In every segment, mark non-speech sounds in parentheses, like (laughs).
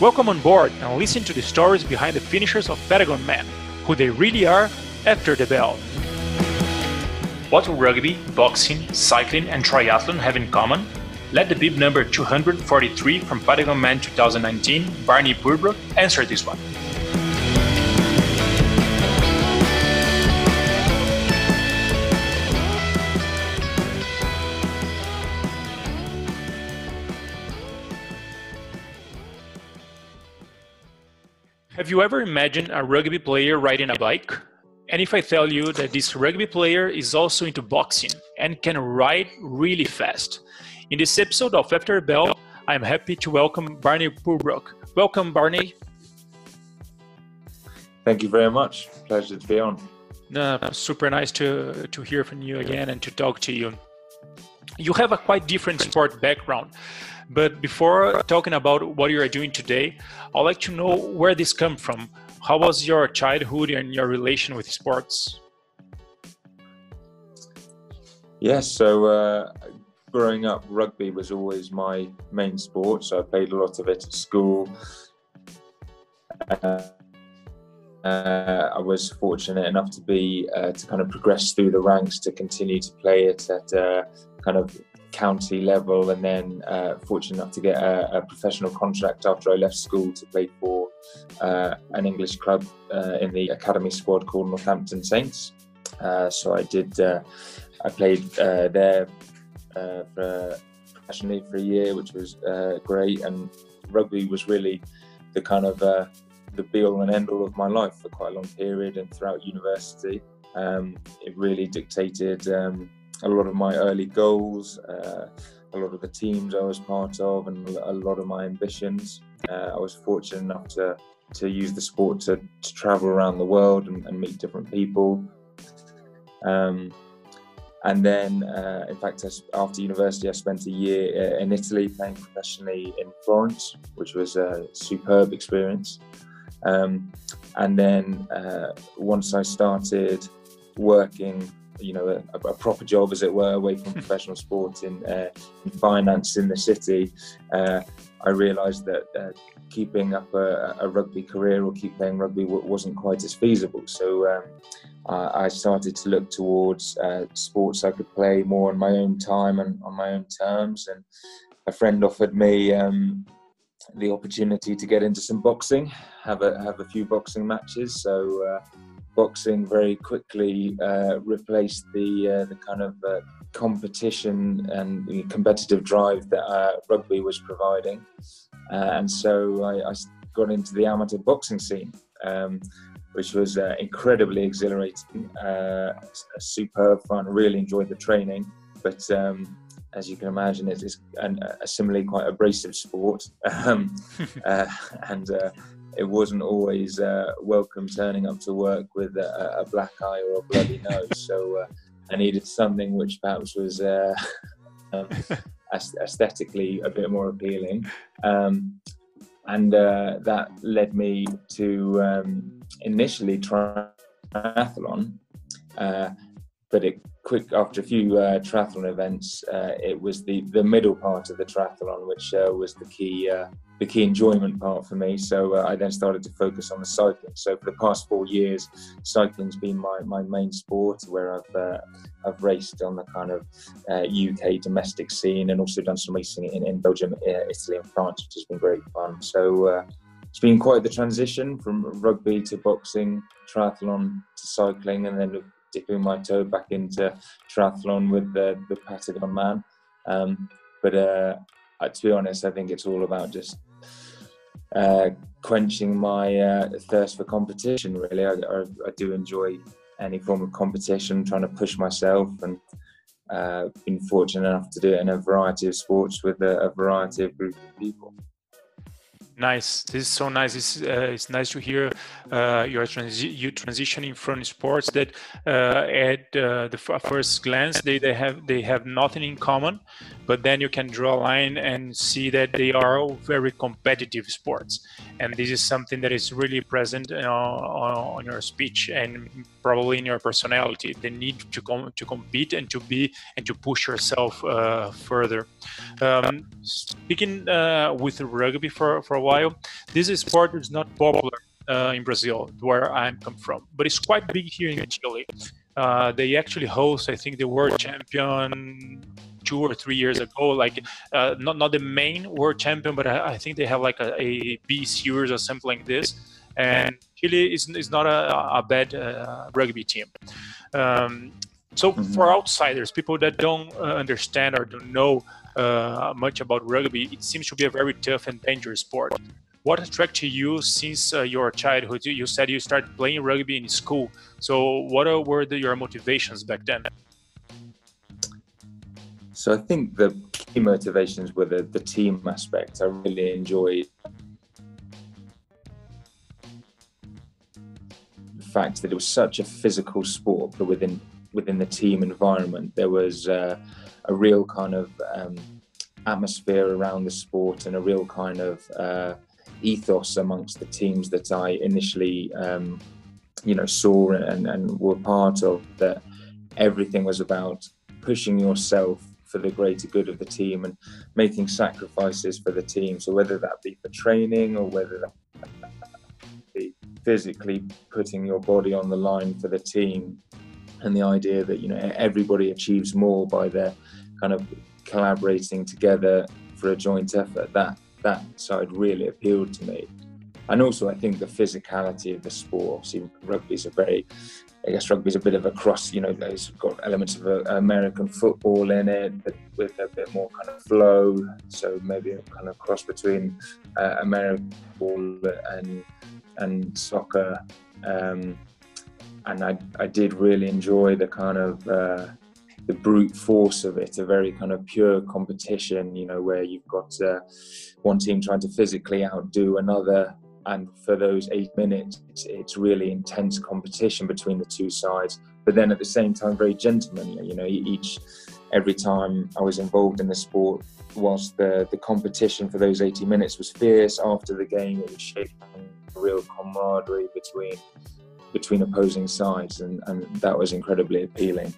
Welcome on board and listen to the stories behind the finishers of Patagon Man, who they really are after the bell. What rugby, boxing, cycling, and triathlon have in common? Let the bib number 243 from Patagon Man 2019, Barney Purbrook, answer this one. Have you ever imagined a rugby player riding a bike? And if I tell you that this rugby player is also into boxing and can ride really fast? In this episode of After Bell, I'm happy to welcome Barney Purbrook. Welcome, Barney. Thank you very much. Pleasure to be on. Uh, super nice to, to hear from you again and to talk to you. You have a quite different sport background. But before talking about what you are doing today, I'd like to know where this come from. How was your childhood and your relation with sports? Yes, so uh, growing up, rugby was always my main sport. So I played a lot of it at school. Uh, uh, I was fortunate enough to be uh, to kind of progress through the ranks to continue to play it at uh, kind of county level, and then uh, fortunate enough to get a, a, professional contract after I left school to play for uh, an English club uh, in the academy squad called Northampton Saints. Uh, so I did. Uh, I played uh, there for, professionally for a year, which was great, and rugby was really the kind of the be all and end all of my life for quite a long period and throughout university. Um, it really dictated um, a lot of my early goals, uh, a lot of the teams I was part of, and a lot of my ambitions. Uh, I was fortunate enough to to use the sport to, to travel around the world and, and meet different people. Um, and then, uh, in fact, after university, I spent a year uh, in Italy playing professionally in Florence, which was a superb experience. Um, and then, uh, once I started working you know a, a, proper job as it were away from (laughs) professional sport in, uh, in, finance in the city uh, i realized that uh, keeping up a, a, rugby career or keep playing rugby wasn't quite as feasible. So um, I started to look towards uh, sports I could play more on my own time and on my own terms. And a friend offered me um, the opportunity to get into some boxing have a have a few boxing matches. So uh, boxing very quickly uh, replaced the uh, the kind of uh, competition and the competitive drive that uh, rugby was providing, uh, and so I, I, got into the amateur boxing scene. Um, which was uh, incredibly exhilarating, superb fun. Really enjoyed the training, but um, as you can imagine, it's, it's an, a similarly quite abrasive sport, (laughs) um, (laughs) and it wasn't always uh, welcome turning up to work with a, a, black eye or a bloody nose. So uh, I needed something which perhaps was uh, (laughs) um, (laughs) aesthetically a bit more appealing. Um, and uh, that led me to um, initially try triathlon. Uh, but it quick after a few uh, triathlon events, it was the, the middle part of the triathlon which was the key the key enjoyment part for me. So uh, I then started to focus on the cycling. So for the past four years, cycling's been my, my main sport, where I've uh, I've raced on the kind of uh, UK domestic scene and also done some racing in, in Belgium, uh, Italy, and France, which has been great fun. So uh, it's been quite the transition from rugby to boxing, triathlon to cycling, and then dipping my toe back into triathlon with the, the Patagon Man. Um, but uh, to be honest, I think it's all about just uh, quenching my uh, thirst for competition. Really, I, I, I, do enjoy any form of competition, trying to push myself, and uh, been fortunate enough to do it in a variety of sports with a, a variety of group of people. Nice. This is so nice. It's, uh, it's nice to hear uh, your transi- you transitioning from sports that uh, at uh, the f- first glance they, they have they have nothing in common, but then you can draw a line and see that they are all very competitive sports. And this is something that is really present uh, on your speech and probably in your personality. The need to com- to compete and to be and to push yourself uh, further. Um, speaking with rugby for for a while while. This sport is not popular uh, in Brazil, where I'm come from, but it's quite big here in Chile. Uh, they actually host, I think, the world champion two or three years ago. Like uh, not not the main world champion, but I, I think they have like a, a B series or something like this. And Chile is, is not a, a bad uh, rugby team. Um, so mm-hmm. for outsiders, people that don't uh, understand or don't know uh, much about rugby, it seems to be a very tough and dangerous sport. What attracted you since uh, your childhood? You said you started playing rugby in school. So what were the, your motivations back then? So I think the key motivations were the, the team aspect. I really enjoyed the fact that it was such a physical sport, but within within the team environment, there was uh, a real kind of um, atmosphere around the sport and a real kind of uh, ethos amongst the teams that I initially, um, you know, saw and, and were part of. That everything was about pushing yourself for the greater good of the team and making sacrifices for the team. So whether that be for training or whether that be physically putting your body on the line for the team, and the idea that you know everybody achieves more by their kind of collaborating together for a joint effort. That that side really appealed to me. And also, I think the physicality of the sport. Obviously, rugby is a very, I guess, rugby is a bit of a cross. You know, it's got elements of a, American football in it, but with a bit more kind of flow. So maybe a kind of cross between uh, American football and and soccer. Um, and I, I did really enjoy the kind of uh, the brute force of it, a very kind of pure competition, you know, where you've got uh, one team trying to physically outdo another. And for those eight minutes, it's, it's, really intense competition between the two sides. But then at the same time, very gentlemanly. You know, each every time I was involved in the sport, whilst the the competition for those 80 minutes was fierce, after the game it was shaping real camaraderie between between opposing sides, and, and that was incredibly appealing.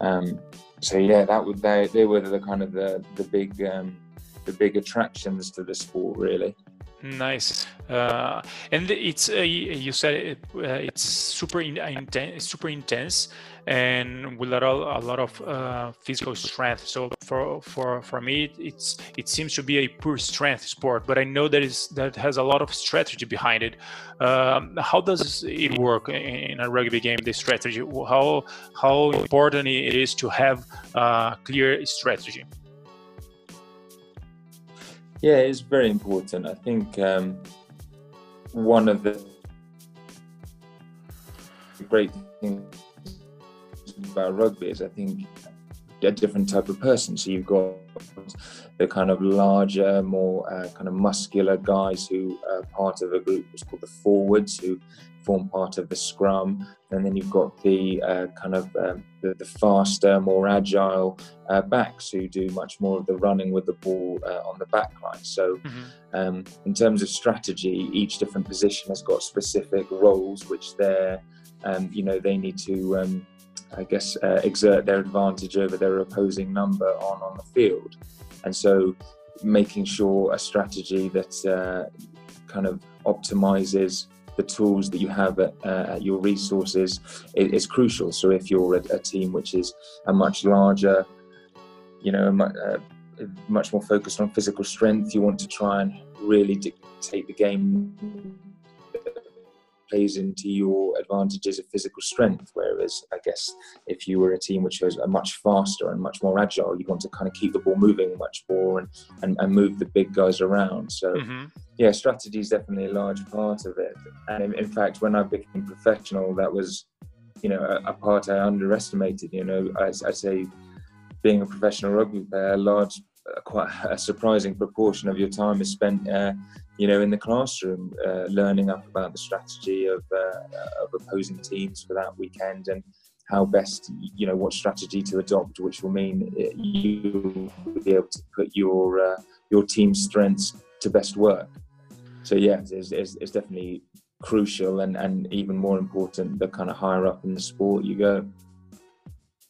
Um, so yeah, that would they they were the kind of the the big um, the big attractions to the sport really. Nice, uh, and it's uh, you said it, uh, it's super in, intense, super intense, and with a lot, a lot of uh, physical strength. So for for for me, it's it seems to be a pure strength sport, but I know that is that has a lot of strategy behind it. Um, how does it work in a rugby game? The strategy, how how important it is to have a clear strategy. Yeah, it's very important. I think um, one of the great things about rugby is I think a different type of person. So you've got the kind of larger, more uh, kind of muscular guys who are part of a group that's called the forwards, who form part of the scrum, and then you've got the uh, kind of um, the, the, faster, more agile uh, backs who do much more of the running with the ball uh, on the back line. So, mm-hmm. um, in terms of strategy, each different position has got specific roles which they're, um, you know, they need to. I guess uh, exert their advantage over their opposing number on on the field, and so making sure a strategy that uh, kind of optimizes the tools that you have at, uh, at your resources is, is, crucial. So if you're a, a, team which is a much larger, you know, much, uh, much more focused on physical strength, you want to try and really dictate the game plays into your advantages of physical strength. Whereas, I guess, if you were a team which was a much faster and much more agile, you want to kind of keep the ball moving much more and, and, and move the big guys around. So, mm-hmm. yeah, strategy is definitely a large part of it. And in, in, fact, when I became professional, that was, you know, a, a part I underestimated. You know, I, I say being a professional rugby player, a large quite a surprising proportion of your time is spent, uh, you know, in the classroom, uh, learning up about the strategy of, uh, of opposing teams for that weekend and how best, you know, what strategy to adopt, which will mean you will be able to put your uh, your team's strengths to best work. So yeah, it's, it's, it's definitely crucial and, and even more important the kind of higher up in the sport you go.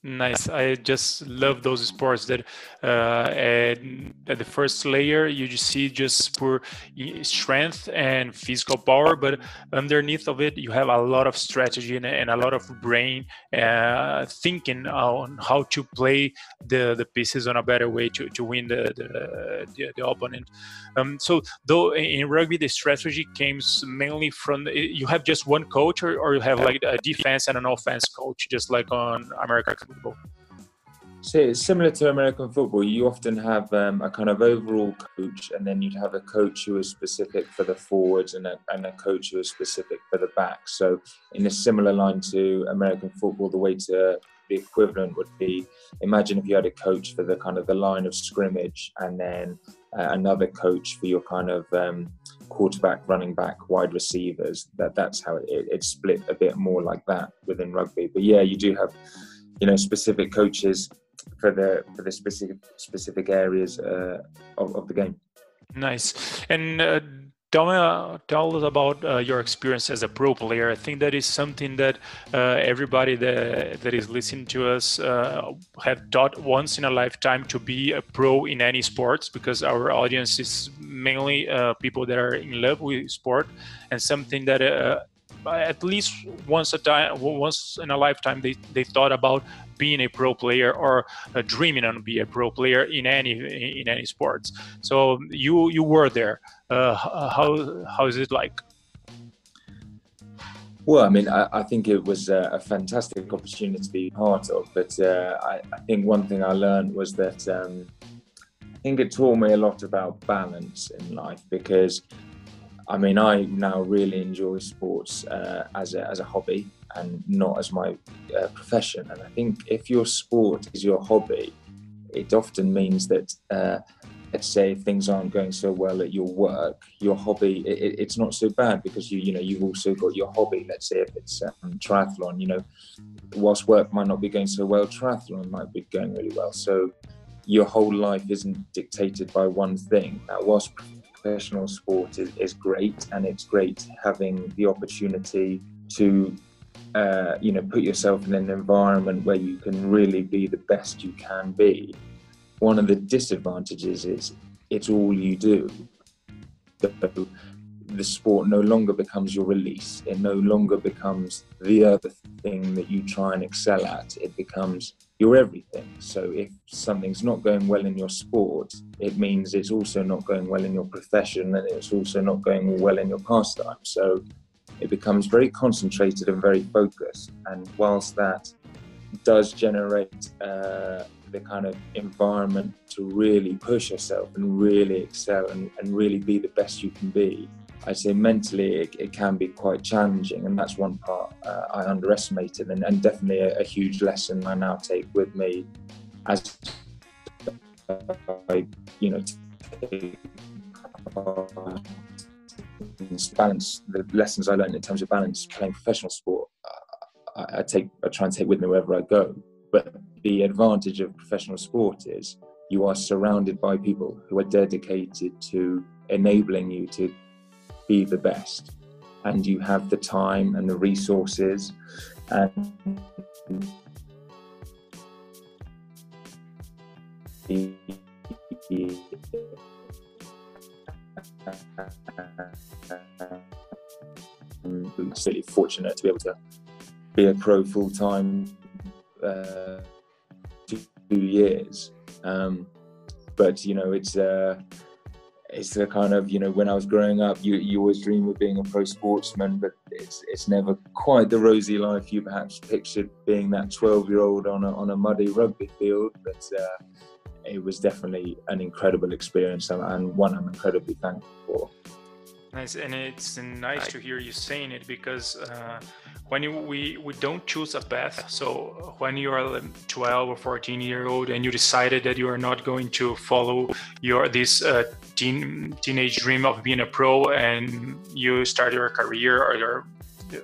Nice. I just love those sports that uh, at, at, the first layer you just see just for strength and physical power, but underneath of it you have a lot of strategy and, and a lot of brain uh, thinking on how to play the, the pieces on a better way to, to win the the, the, the opponent. Um, so though in rugby the strategy comes mainly from you have just one coach or, or you have like a defense and an offense coach just like on American football? So it's similar to American football. You often have um, a kind of overall coach, and then you'd have a coach who is specific for the forwards and a, and a coach who is specific for the backs. So in a similar line to American football, the way to the equivalent would be imagine if you had a coach for the kind of the line of scrimmage, and then uh, another coach for your kind of um, quarterback, running back, wide receivers. That that's how it, it, it's split a bit more like that within rugby. But yeah, you do have you know specific coaches for the for the specific specific areas uh, of, of the game. Nice. And uh, tell me, tell us about uh, your experience as a pro player. I think that is something that uh, everybody that that is listening to us uh, have thought once in a lifetime to be a pro in any sports because our audience is mainly uh, people that are in love with sport and something that uh, at least once a time, once in a lifetime, they, they thought about being a pro player or uh, dreaming on be a pro player in any in any sports. So you you were there. Uh, how how is it like? Well, I mean, I, I think it was a, a, fantastic opportunity to be part of. But uh, I, I, think one thing I learned was that um, I think it taught me a lot about balance in life because I mean, I now really enjoy sports uh, as, a, as a hobby and not as my uh, profession. And I think if your sport is your hobby, it often means that, uh, let's say, if things aren't going so well at your work, your hobby it, it's not so bad because you you know you've also got your hobby. Let's say if it's um, triathlon, you know, whilst work might not be going so well, triathlon might be going really well. So your whole life isn't dictated by one thing. Now, whilst professional sport is, is great, and it's great having the opportunity to, uh, you know, put yourself in an environment where you can really be the best you can be. One of the disadvantages is it's all you do. So the sport no longer becomes your release. It no longer becomes the other thing that you try and excel at. It becomes your everything. So if something's not going well in your sport, it means it's also not going well in your profession and it's also not going well in your pastime. So it becomes very concentrated and very focused. And whilst that does generate uh, the kind of environment to really push yourself and really excel and, and really be the best you can be, I'd say mentally it, it, can be quite challenging, and that's one part uh, I underestimated, and, and definitely a, a, huge lesson I now take with me as I, you know, balance the lessons I learned in terms of balance playing professional sport. I, I take, I try and take with me wherever I go. But the advantage of professional sport is you are surrounded by people who are dedicated to enabling you to be the best and you have the time and the resources and I'm absolutely fortunate to be able to be a pro full time uh, two years. Um, but you know, it's uh, it's the kind of you know when I was growing up, you you always dream of being a pro sportsman, but it's it's never quite the rosy life you perhaps pictured being that 12 year old on a on a muddy rugby field. But uh, it was definitely an incredible experience and one I'm incredibly thankful for. Nice, and it's nice to hear you saying it because uh, when you, we we don't choose a path. So when you are 12 or 14 year old and you decided that you are not going to follow your this uh, teen, teenage dream of being a pro, and you start your career or your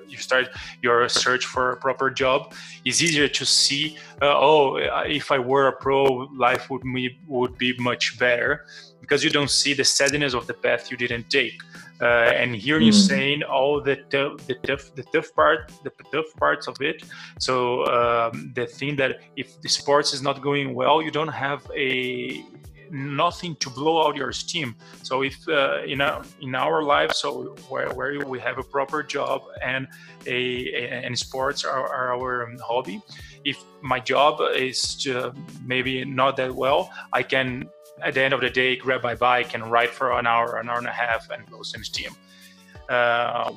you start your search for a proper job it's easier to see uh, oh if i were a pro life would be would be much better because you don't see the sadness of the path you didn't take Uh, and here mm. you're hmm. saying all the tough, the tough, the tough part, the tough parts of it. So um, the thing that if the sports is not going well, you don't have a nothing to blow out your steam. So if uh, in our in our life, so where, where we have a proper job and a, a and sports are, are, our hobby. If my job is maybe not that well, I can at the end of the day grab my bike and ride for an hour, an hour and a half, and blow some steam. Uh,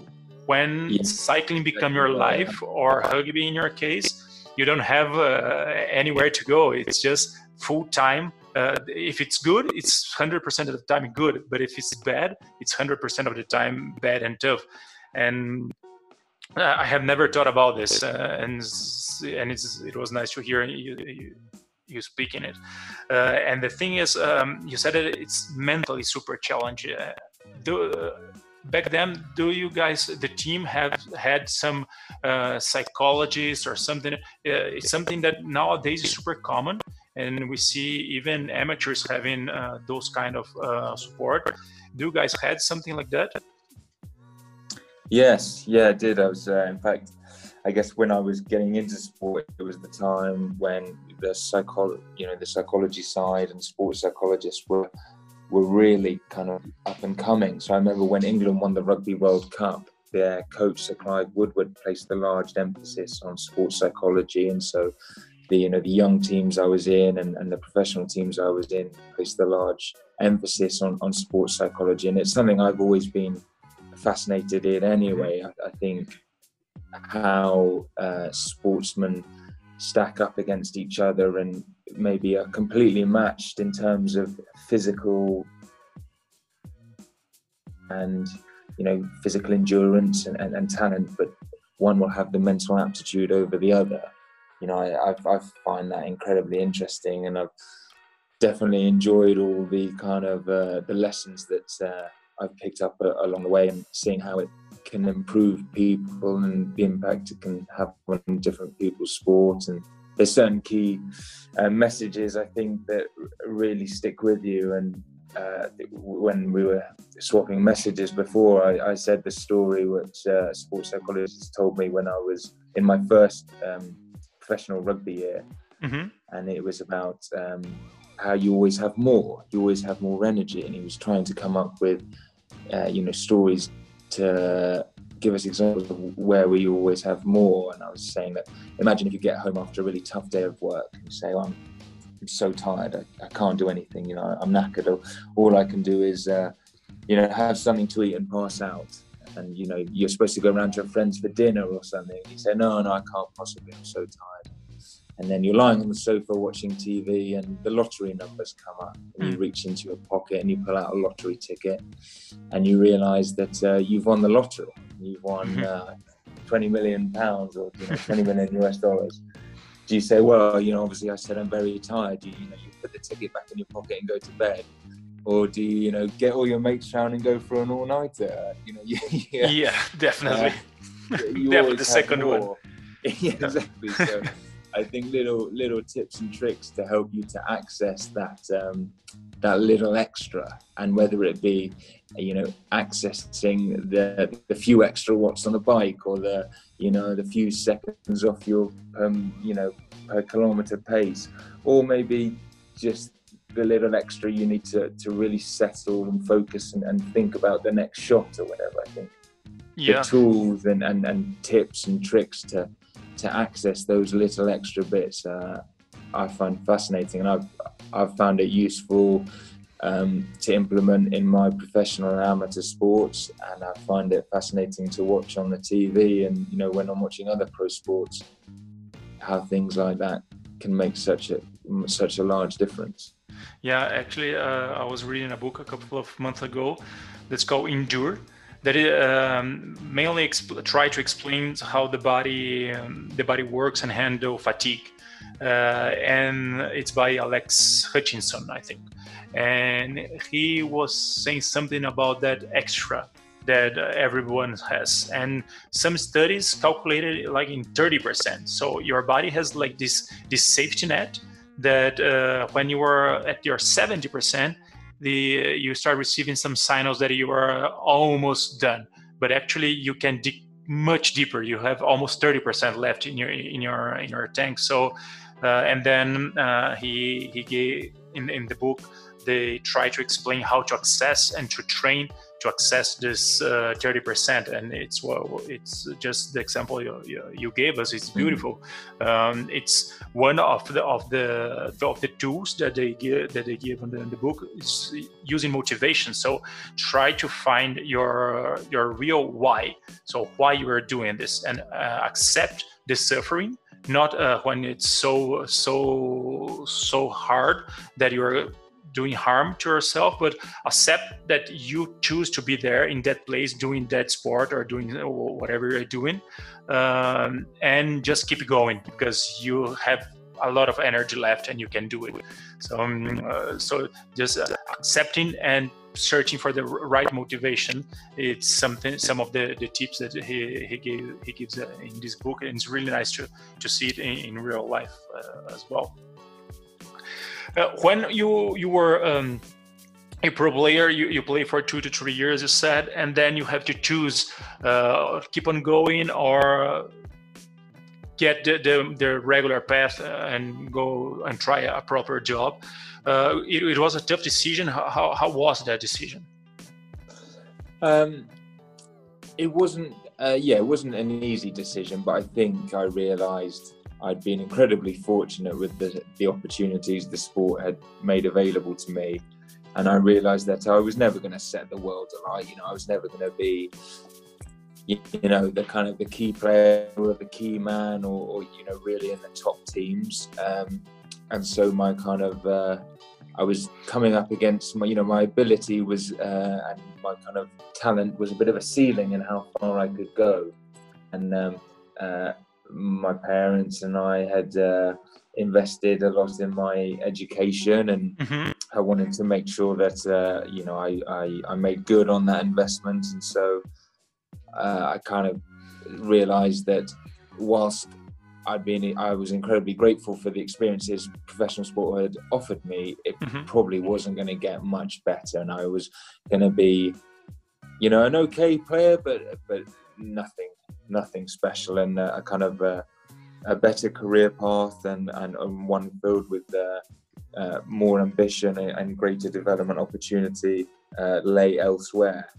when yeah. cycling become your life or rugby in your case, you don't have uh, anywhere to go. It's just full time uh, if it's good, it's 100% of the time good. But if it's bad, it's 100% of the time bad and tough. And uh, I have never thought about this, uh, and and it's it was nice to hear you, you, you speak in it. Uh, and the thing is, um, you said that it's mentally super challenging. Uh, do, back then, do you guys, the team, have had some psychologists or something? it's something that nowadays is super common and we see even amateurs having uh, those kind of uh, support. Do you guys had something like that? Yes, yeah, I did. I was, uh, in fact, I guess when I was getting into sport, it was the time when the psycholo- you know, the psychology side and sports psychologists were were really kind of up and coming. So I remember when England won the Rugby World Cup, their coach Sir Clive Woodward placed a large emphasis on sports psychology, and so the you know the young teams I was in and, and the professional teams I was in placed a large emphasis on, on sports psychology. And it's something I've always been fascinated in anyway. I, I think how uh, sportsmen stack up against each other and maybe are completely matched in terms of physical and you know physical endurance and, and, and talent but one will have the mental aptitude over the other. You know, I, I, I find that incredibly interesting, and I've definitely enjoyed all the kind of uh, the lessons that uh, I've picked up uh, along the way, and seeing how it can improve people and the impact it can have on different people's sport. And there's certain key uh, messages I think that really stick with you. And uh, when we were swapping messages before, I, I said the story which uh, a sports psychologist told me when I was in my first um, professional rugby year, mm-hmm. and it was about um, how you always have more, you always have more energy, and he was trying to come up with, uh, you know, stories to give us examples of where we always have more. And I was saying that imagine if you get home after a really tough day of work and you say, oh, I'm, I'm so tired, I, I, can't do anything, you know, I'm knackered. All, all I can do is, uh, you know, have something to eat and pass out and you know you're supposed to go around to your friends for dinner or something. You say, no, no, I can't possibly. I'm so tired. And then you're lying on the sofa watching TV, and the lottery numbers come up, and you hmm. reach into your pocket and you pull out a lottery ticket, and you realise that uh, you've won the lottery. You've won mm-hmm. uh, 20 million pounds or you know, 20 million US dollars. Do you say, well, you know, obviously I said I'm very tired. Do you, you know, you put the ticket back in your pocket and go to bed or do you, you know, get all your mates round and go for an all nighter? You know, (laughs) yeah, yeah, definitely. Uh, definitely the second more. one. (laughs) yeah, exactly. So (laughs) I think little little tips and tricks to help you to access that um, that little extra, and whether it be you know accessing the the few extra watts on a bike or the you know the few seconds off your um, you know per kilometer pace, or maybe just the little extra you need to, to really settle and focus and, and think about the next shot or whatever. I think yeah. the tools and, and, and tips and tricks to to access those little extra bits uh, I find fascinating and I've I've found it useful um, to implement in my professional and amateur sports and I find it fascinating to watch on the TV and you know when I'm watching other pro sports how things like that can make such a such a large difference. Yeah, actually, uh, I was reading a book a couple of months ago that's called Endure. That it, um, mainly try to explain how the body um, the body works and handle fatigue, uh, and it's by Alex Hutchinson, I think. And he was saying something about that extra that everyone has. And some studies calculated like in 30% so your body has like this this safety net that uh, when you are at your 70%, the you start receiving some signals that you are almost done but actually you can dig much deeper. You have almost 30% left in your in your in your tank. So uh, and then uh, he he gave in in the book they try to explain how to access and to train to access this uh, 30% and it's well it's just the example you, you, you gave us it's mm-hmm. beautiful mm-hmm. um, it's one of the of the of the tools that they give that they give in the, in the book is using motivation so try to find your your real why so why you are doing this and uh, accept the suffering not uh, when it's so so so hard that you're doing harm to yourself, but accept that you choose to be there in that place doing that sport or doing whatever you're doing, um, and just keep going because you have a lot of energy left and you can do it. So, um, uh, so just uh, accepting and searching for the right motivation. It's something. Some of the, the tips that he, he gave he gives uh, in this book, and it's really nice to to see it in, in real life uh, as well. Uh, when you you were um, a pro player, you, you play for two to three years, you said, and then you have to choose uh, keep on going or get the, the, the regular path and go and try a proper job. Uh, it, it, was a tough decision. How, how was that decision? Um, it wasn't, uh, yeah, it wasn't an easy decision, but I think I realized I'd been incredibly fortunate with the, the opportunities the sport had made available to me. And I realized that I was never going to set the world alight. You know, I was never going to be, you know, the kind of the key player or the key man or, or you know, really in the top teams. Um, and so my kind of, uh, I was coming up against my, you know, my ability was, uh, and my kind of talent was a bit of a ceiling in how far I could go. And, um, uh, my parents and I had uh, invested a lot in my education, and mm-hmm. I wanted to make sure that uh, you know I, I, I made good on that investment, and so uh, I kind of realised that whilst I'd been I was incredibly grateful for the experiences professional sport had offered me, it mm-hmm. probably wasn't going to get much better, and I was going to be you know an okay player, but but nothing nothing special and a kind of a, a better career path and, and, and one filled with uh, uh, more ambition and, greater development opportunity uh, lay elsewhere.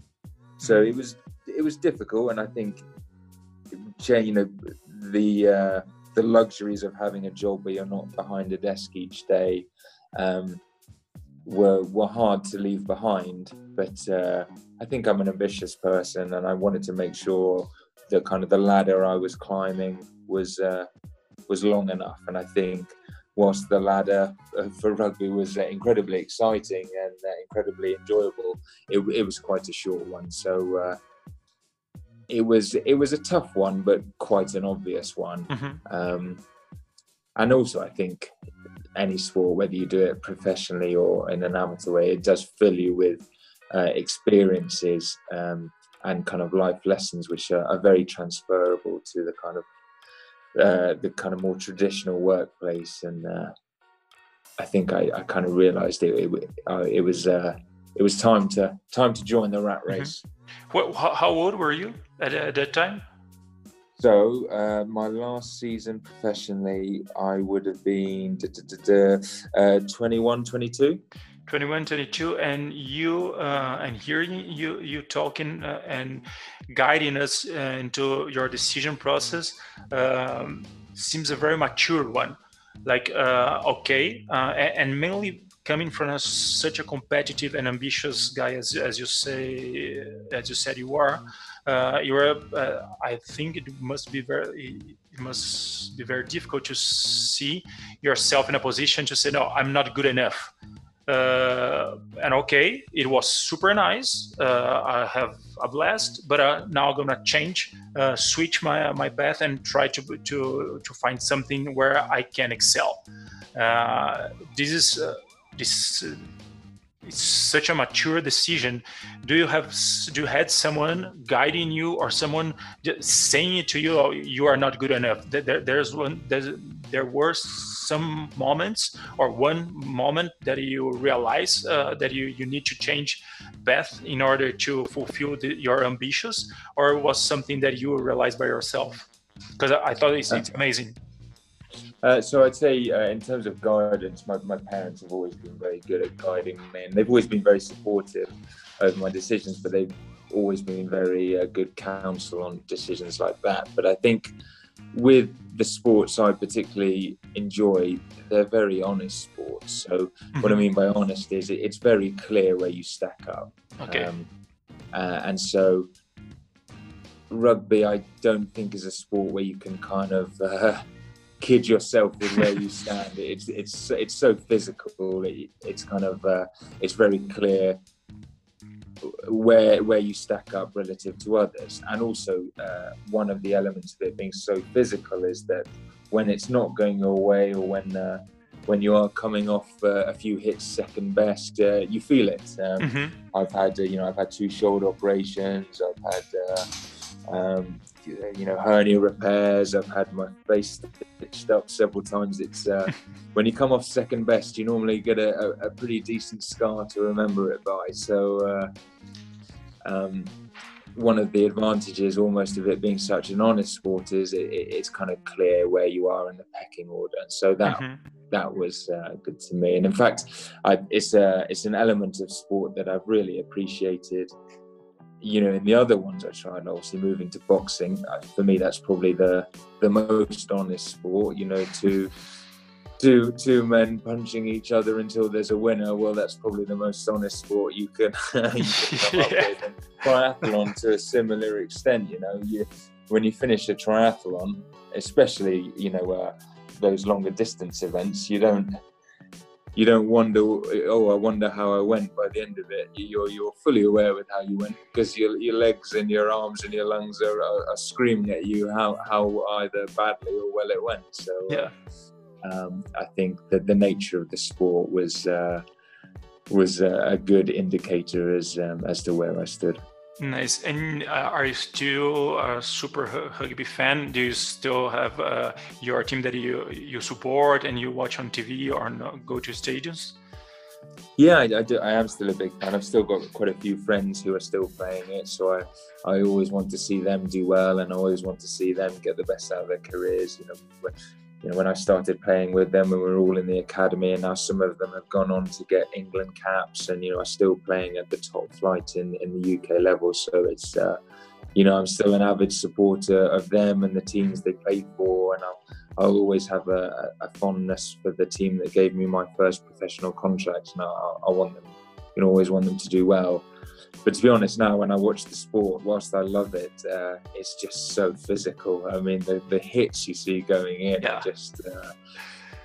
So it was it was difficult, and I think you know the uh, the luxuries of having a job where you're not behind a desk each day um, were were hard to leave behind. But uh, I think I'm an ambitious person, and I wanted to make sure the kind of the ladder I was climbing was uh, was long enough, and I think whilst the ladder uh, for rugby was uh, incredibly exciting and uh, incredibly enjoyable, it, it, was quite a short one. So uh, it was it was a tough one, but quite an obvious one. Mm-hmm. Um, and also, I think any sport, whether you do it professionally or in an amateur way, it does fill you with uh, experiences um, and kind of life lessons which are, are very transferable to the kind of uh, the kind of more traditional workplace and uh, I think I, I kind of realized it it, uh, it was uh, it was time to time to join the rat mm-hmm. race. Mm-hmm. What, how old were you at, at that time? So uh, my last season professionally, I would have been da, da, da, uh, 21, 22. 21 22 and you uh, and hearing you you talking uh, and guiding us uh, into your decision process um, seems a very mature one. Like uh, okay uh, and mainly coming from a, such a competitive and ambitious guy as, as you say as you said you are uh, you're i think it must be very it must be very difficult to see yourself in a position to say no i'm not good enough uh, and okay, it was super nice. Uh, I have a blast, but uh, now I'm gonna change, uh, switch my my path, and try to to to find something where I can excel. Uh, this is uh, this it's such a mature decision do you have do you had someone guiding you or someone saying it to you oh, you are not good enough there, there's one there's, there were some moments or one moment that you realize uh, that you, you need to change path in order to fulfill the, your ambitions or was something that you realized by yourself? Because I, I, thought it's, it's amazing uh, so I'd say, uh, in terms of guidance, my, my parents have always been very good at guiding me, and they've always been very supportive of my decisions. But they've always been very uh, good counsel on decisions like that. But I think with the sports I particularly enjoy, they're very honest sports. So mm-hmm. what I mm-hmm. mean by honest is it, it's very clear where you stack up. Okay. Um, uh, and so rugby, I don't think is a sport where you can kind of uh, kid yourself with where you stand. It's it's it's so physical. It, it's kind of uh, it's very clear where where you stack up relative to others. And also uh, one of the elements of it being so physical is that when it's not going your way or when uh, when you are coming off uh, a few hits second best, uh, you feel it. Um, mm-hmm. I've had uh, you know I've had two shoulder operations. I've had um, you know hernia repairs. I've had my face stitched up several times. It's uh, (laughs) when you come off second best, you normally get a, a, pretty decent scar to remember it by. So uh, um, one of the advantages, almost of it being such an honest sport, is it, it's kind of clear where you are in the pecking order, and so that mm-hmm. that was uh, good to me. And in fact, I, it's a it's an element of sport that I've really appreciated you know, in the other ones I tried, obviously moving to boxing, uh, for me that's probably the the most honest sport. You know, to two two men punching each other until there's a winner. Well, that's probably the most honest sport you can, (laughs) you can come (laughs) yeah. up with. Triathlon to a similar extent. You know, you when you finish a triathlon, especially you know uh, those longer distance events, you don't you don't wonder, oh, I wonder how I went by the end of it. You're you're fully aware with how you went because your your legs and your arms and your lungs are, are, are screaming at you how how either badly or well it went. So yeah, um, I think that the nature of the sport was uh, was a good indicator as um, as to where I stood. Nice. And uh, are you still a super rugby fan? Do you still have uh, your team that you you support and you watch on TV or not go to stadiums? Yeah, I, I, do. I am still a big fan. I've still got quite a few friends who are still playing it, so I, I always want to see them do well, and I always want to see them get the best out of their careers. You know, you know, when I started playing with them, we were all in the academy, and now some of them have gone on to get England caps, and you know, are still playing at the top flight in in the UK level. So it's, uh, you know, I'm still an avid supporter of them and the teams they play for, and I'll, I'll always have a, a fondness for the team that gave me my first professional contract, and I, I want them, you know, always want them to do well but to be honest, now when I watch the sport, whilst I love it, uh, it's just so physical. I mean, the, the hits you see going in, yeah. just uh,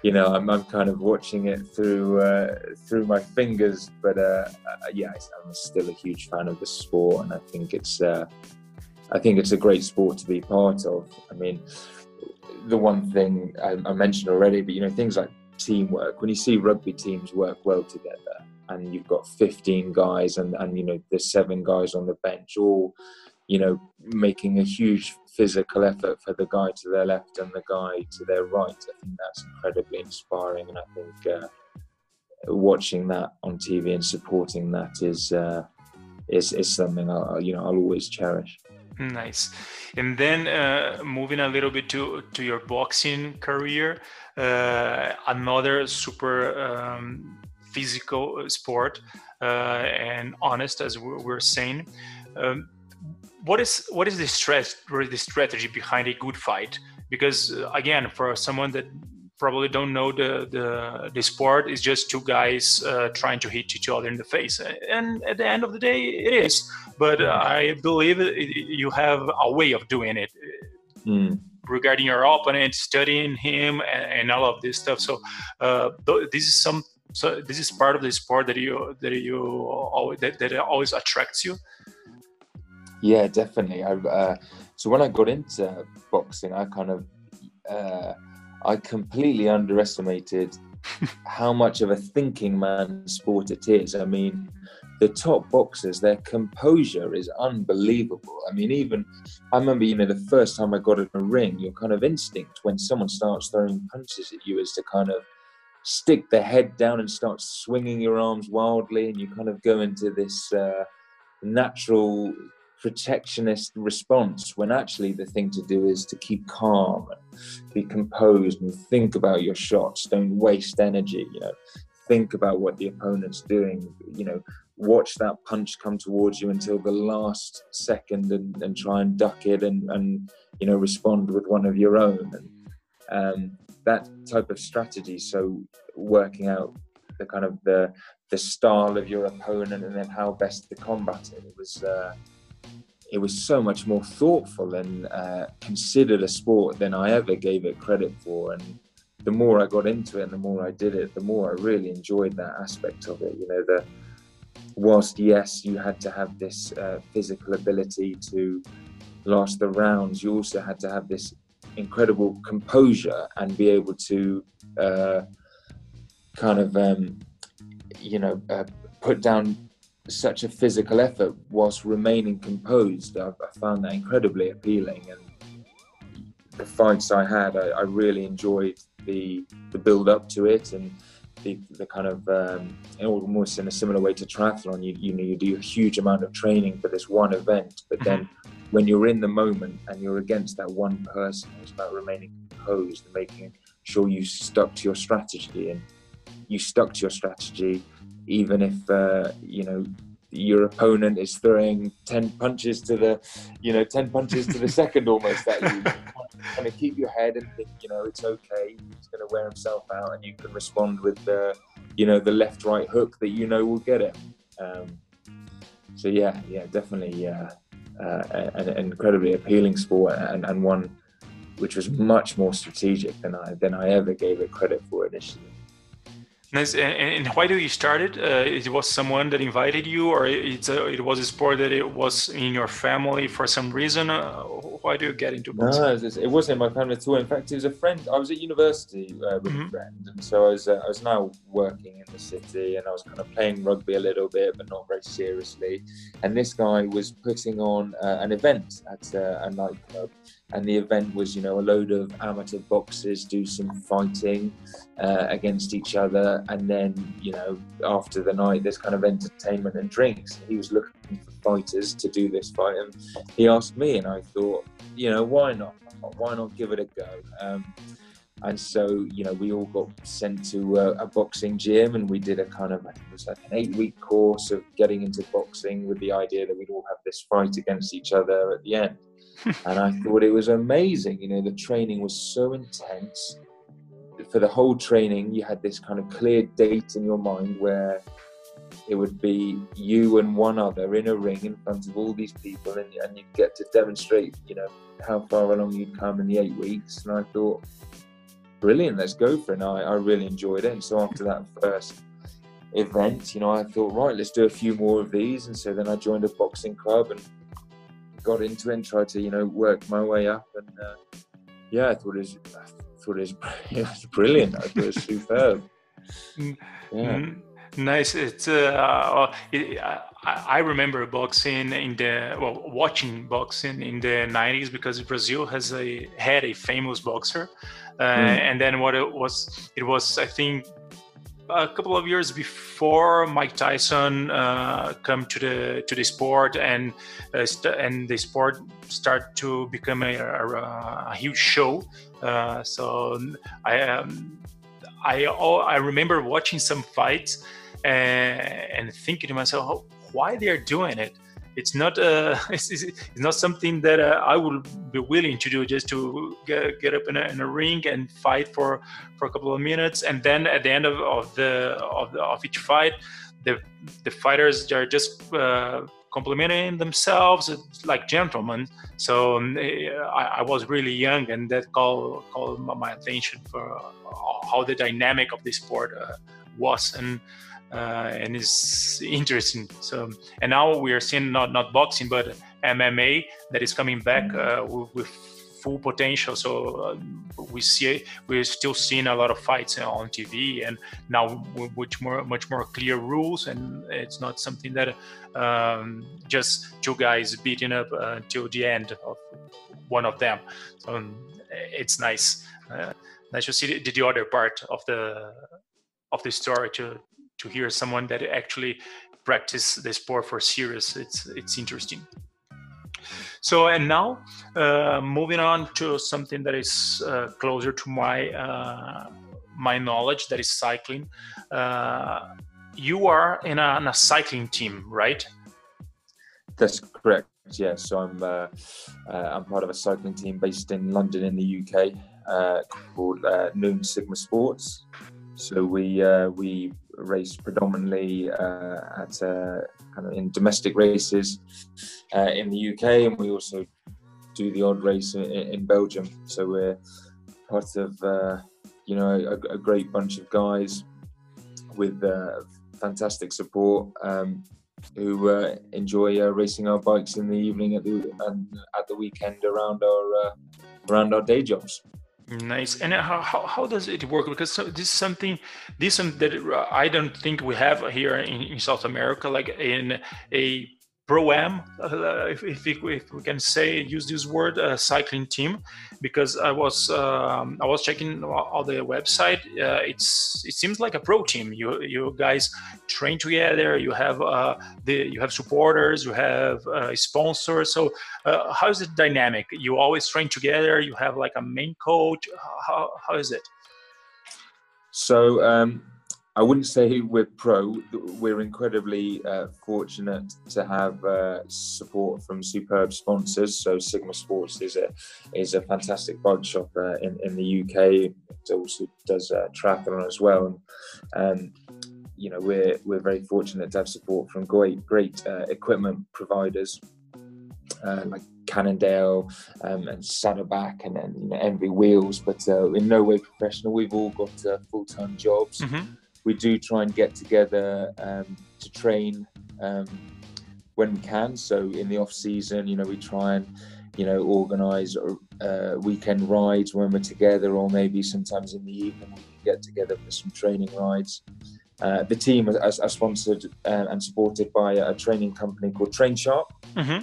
you know, I'm, I'm kind of watching it through uh, through my fingers. But uh, uh, yeah, I'm still a huge fan of the sport, and I think it's uh, I think it's a great sport to be part of. I mean, the one thing I, I mentioned already, but you know, things like teamwork. When you see rugby teams work well together and you've got 15 guys and, and you know there's seven guys on the bench all you know making a huge physical effort for the guy to their left and the guy to their right. I think that's incredibly inspiring and i think uh, watching that on tv and supporting that is uh, is, is something I, you know i'll always cherish. Nice. And then uh, moving a little bit to to your boxing career uh, another super um, physical uh, sport uh, and honest, as we're saying. Um, what is what is the stress or the strategy behind a good fight? Because uh, again, for someone that probably don't know the the, the sport is just two guys uh, trying to hit each other in the face and at the end of the day it is but uh, i believe it, you have a way of doing it mm. regarding your opponent studying him and, and, all of this stuff so uh, this is some so this is part of the sport that you that you always that, that always attracts you yeah definitely I, uh, so when i got into boxing i kind of uh, i completely underestimated (laughs) how much of a thinking man sport it is. I mean, the top boxers, their composure is unbelievable. I mean, even I remember, you know, the first time I got in a ring, your kind of instinct when someone starts throwing punches at you is to kind of stick the head down and start swinging your arms wildly, and you kind of go into this uh, natural protectionist response when actually the thing to do is to keep calm and be composed and think about your shots. Don't waste energy you know. Think about what the opponent's doing you know. Watch that punch come towards you until the last second and, and try and duck it and, and you know respond with one of your own. And um, that type of strategy. So working out the kind of the the style of your opponent and then how best to combat it. It was uh, it was so much more thoughtful and uh, considered a sport than I ever gave it credit for. And the more I got into it and the more I did it the more I really enjoyed that aspect of it. You know the whilst yes, you had to have this uh, physical ability to last the rounds, you also had to have this incredible composure and be able to uh, kind of, um, you know, uh, put down such a physical effort whilst remaining composed. I, I, found that incredibly appealing, and the fights I had, I, I really enjoyed the the build up to it and the, the kind of um, almost in a similar way to triathlon, you, you know you do a huge amount of training for this one event, but then mm-hmm. When you're in the moment and you're against that one person, it's about remaining composed and making sure you stuck to your strategy. And you stuck to your strategy even if uh, you know your opponent is throwing 10 punches to the you know 10 punches to the (laughs) second almost that you. Kind of keep your head and think you know it's okay. He's going to wear himself out and you can respond with the you know the left right hook that you know will get it. Um, so yeah yeah definitely uh, uh, an, an, incredibly appealing sport and, and one which was much more strategic than I than I ever gave it credit for initially Nice. And, and, why did you start it? Uh, it was someone that invited you, or it's a, it was a sport that it was in your family for some reason? Uh, why do you get into boxing? No, it wasn't in my family at all. In fact, it was a friend. I was at university uh, with mm-hmm. a friend, and so I was uh, I was now working in the city, and I was kind of playing rugby a little bit, but not very seriously. And this guy was putting on uh, an event at uh, a nightclub and the event was you know a load of amateur boxers do some fighting uh, against each other. And then you know after the night there's kind of entertainment and drinks. He was looking for fighters to do this fight. And he asked me and i thought you know why not? Why not give it a go? Um, and so you know we all got sent to a, a boxing gym and we did a kind of it was like an eight week course of getting into boxing with the idea that we'd all have this fight against each other at the end and I thought it was amazing. You know, the training was so intense. For the whole training, you had this kind of clear date in your mind where it would be you and one other in a ring in front of all these people, and, and you'd get to demonstrate, you know, how far along you'd come in the eight weeks. And I thought, brilliant, let's go for it. And I, I really enjoyed it. And so after that first event, you know, I thought, right, let's do a few more of these. And so then I joined a boxing club and got into it and tried to you know work my way up. And uh, yeah I thought it was I thought it was, (laughs) it was brilliant. I thought it was superb. (laughs) Mm, yeah. Mm, nice. It's uh, it, I remember boxing in the well watching boxing in the 90s because Brazil has a had a famous boxer. Uh, mm. and then what it was it was I think a couple of years before Mike Tyson uh, come to the to the sport and uh, st- and the sport start to become a, a, a huge show. Uh, so I um, I I remember watching some fights and, and thinking to myself, why they are doing it it's not uh, (laughs) it's, it's, not something that uh, I would be willing to do just to get, get up in a, in a, ring and fight for for a couple of minutes. And then at the end of, of the of the, of each fight the the fighters are just uh, complimenting themselves like gentlemen. So um, I, I, was really young and that called called my attention for uh, how the dynamic of the sport uh, was. And uh, and it's interesting. So, and now we are seeing not not boxing but MMA that is coming back mm-hmm. uh, with, with full potential. So uh, we see we're still seeing a lot of fights on TV, and now much more much more clear rules, and it's not something that um, just two guys beating up uh, until the end of one of them. So um, it's nice. Uh, nice to see the, the other part of the of the story to to hear someone that actually practice the sport for serious. It's it's interesting. So and now uh, moving on to something that is uh, closer to my uh, my knowledge, that is cycling. Uh, you are in a, in a, cycling team, right? That's correct. Yes, so I'm uh, uh, I'm part of a cycling team based in London in the UK called Nuun Sigma Sports. So we we race predominantly uh, at uh, kind of in domestic races uh, in the UK, and we also do the odd race in, in Belgium. So we're part of uh, you know a, a, great bunch of guys with uh, fantastic support. Um, who uh, enjoy racing our bikes in the evening at the at the weekend around our around our day jobs. Nice. And uh, how, how, how, does it work? Because this is something, this that uh, I don't think we have here in, in South America, like in a pro am, uh, if, if, if, we can say use this word, uh, cycling team, because I was um, I was checking all the website. Uh, it's it seems like a pro team. You you guys train together. You have uh, the you have supporters. You have uh, sponsors. So uh, how is it dynamic? You always train together. You have like a main coach. How how is it? So. Um I wouldn't say we're pro. We're incredibly uh, fortunate to have uh, support from superb sponsors. So Sigma Sports is a is a fantastic bike shop uh, in in the UK. It also does uh, triathlon as well. And, you know, we're we're very fortunate to have support from great great uh, equipment providers uh, like Cannondale um, and Saddleback and then you know, ENVE Wheels, but uh, in no way professional. We've all got uh, full time jobs. Mm-hmm we do try and get together um, to train um, when we can. So in the off season, you know, we try and you know organise uh, weekend rides when we're together, or maybe sometimes in the evening we can get together for some training rides. Uh, the team are, are sponsored uh, and supported by a training company called Train Sharp. Mm-hmm.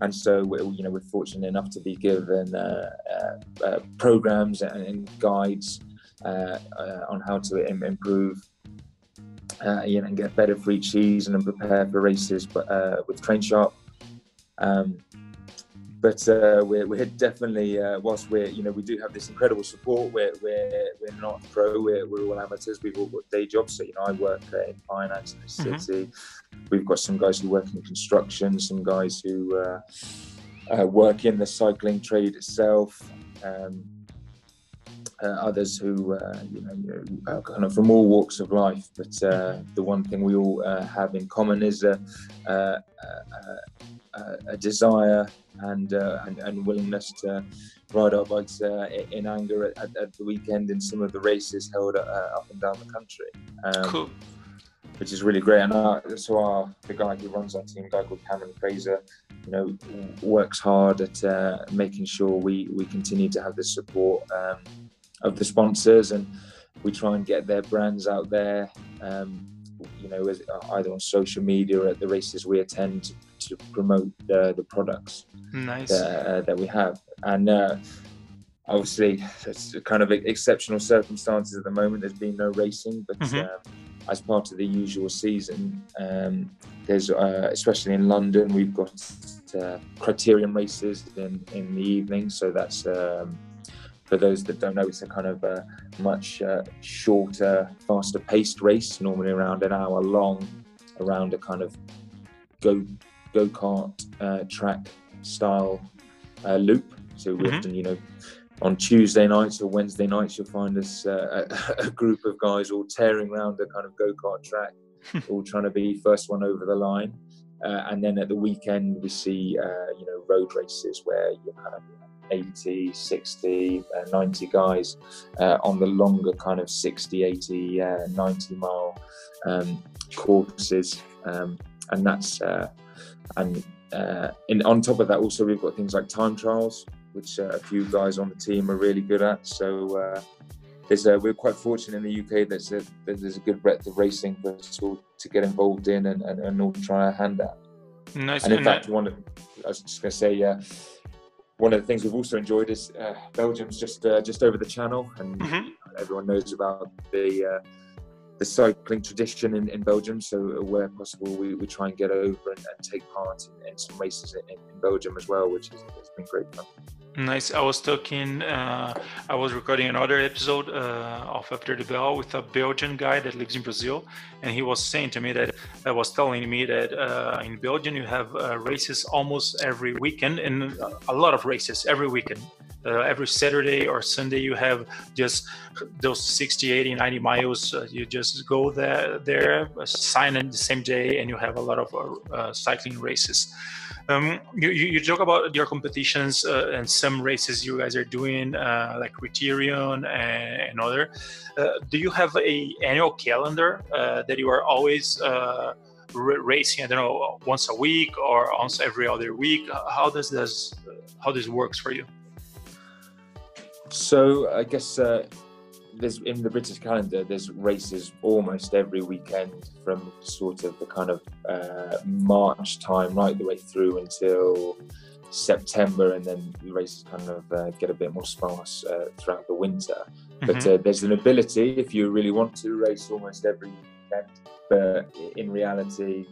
And so, we're, you know, we're fortunate enough to be given uh, uh, uh programs and, and guides on how to improve uh, you know, and get better for each season and prepare for races but, uh, with Train Sharp. Um, but uh, we're, we're definitely, uh, whilst we're, you know, we do have this incredible support, we're, we're, we're not pro, we're, we're all amateurs, we've all got day jobs. So, you know, I work in finance in the mm-hmm. city. We've got some guys who work in construction, some guys who uh, uh, work in the cycling trade itself. Um, uh, others who uh, you know, are kind of from all walks of life. But uh, the one thing we all uh, have in common is a, a, a, a desire and, uh, and, and willingness to ride our bikes uh, in anger at, at, the weekend in some of the races held up and down the country. Um, cool. Which is really great, and our, so our the guy who runs our team, guy called Cameron Fraser, you know, works hard at making sure we we continue to have this support. Um, of the sponsors, and we try and get their brands out there. Um, you know, either on social media or at the races we attend to, promote the, the products nice. that, uh, that we have. And uh, obviously, it's kind of exceptional circumstances at the moment. There's been no racing, but mm-hmm. um, as part of the usual season, um, there's uh, especially in London, we've got uh, criterium races in, in the evening. So that's um, for those that don't know, it's a kind of a much uh, shorter, faster paced race, normally around an hour long, around a kind of go go kart uh, track style uh, loop. So we mm-hmm. often, you know, on Tuesday nights or Wednesday nights, you'll find us uh, a, (laughs) a, group of guys all tearing around a kind of go kart track, all trying to be first one over the line. Uh, and then at the weekend, we see, uh, you know, road races where you kind of 80, 60, uh, 90 guys uh, on the longer kind of 60, 80, uh, 90 mile um, courses. Um, and that's, uh, and uh, in, on top of that, also, we've got things like time trials, which uh, a few guys on the team are really good at. So uh, there's a, we're quite fortunate in the UK that there's, there's a good breadth of racing for us all to get involved in and, and, and all try our hand at. Nice. And in fact, one of, I was just going to say, yeah, one of the things we've also enjoyed is uh, Belgium's just uh, just over the channel, and mm-hmm. everyone knows about the uh, the cycling tradition in, in Belgium. So where possible, we, we try and get over and, and take part in, in some races in, in, Belgium as well, which has been great fun. Nice. I was talking. Uh, I was recording another episode uh, of After the Bell with a Belgian guy that lives in Brazil, and he was saying to me that I was telling me that uh, in Belgium you have uh, races almost every weekend, and a lot of races every weekend. Uh, every Saturday or Sunday you have just those 60, 80, 90 miles. you just go there, there, sign in the same day, and you have a lot of cycling races. Um, you, you, talk about your competitions uh, and some races you guys are doing, uh, like Criterion and, and other. Uh, do you have a annual calendar uh, that you are always uh, racing? I don't know, once a week or once every other week. How does this how this works for you? So I guess uh, there's in the British calendar, there's races almost every weekend from sort of the kind of uh, March time right the way through until September, and then the races kind of uh, get a bit more sparse uh, throughout the winter. Mm-hmm. But uh, there's an ability if you really want to race almost every weekend. But in reality,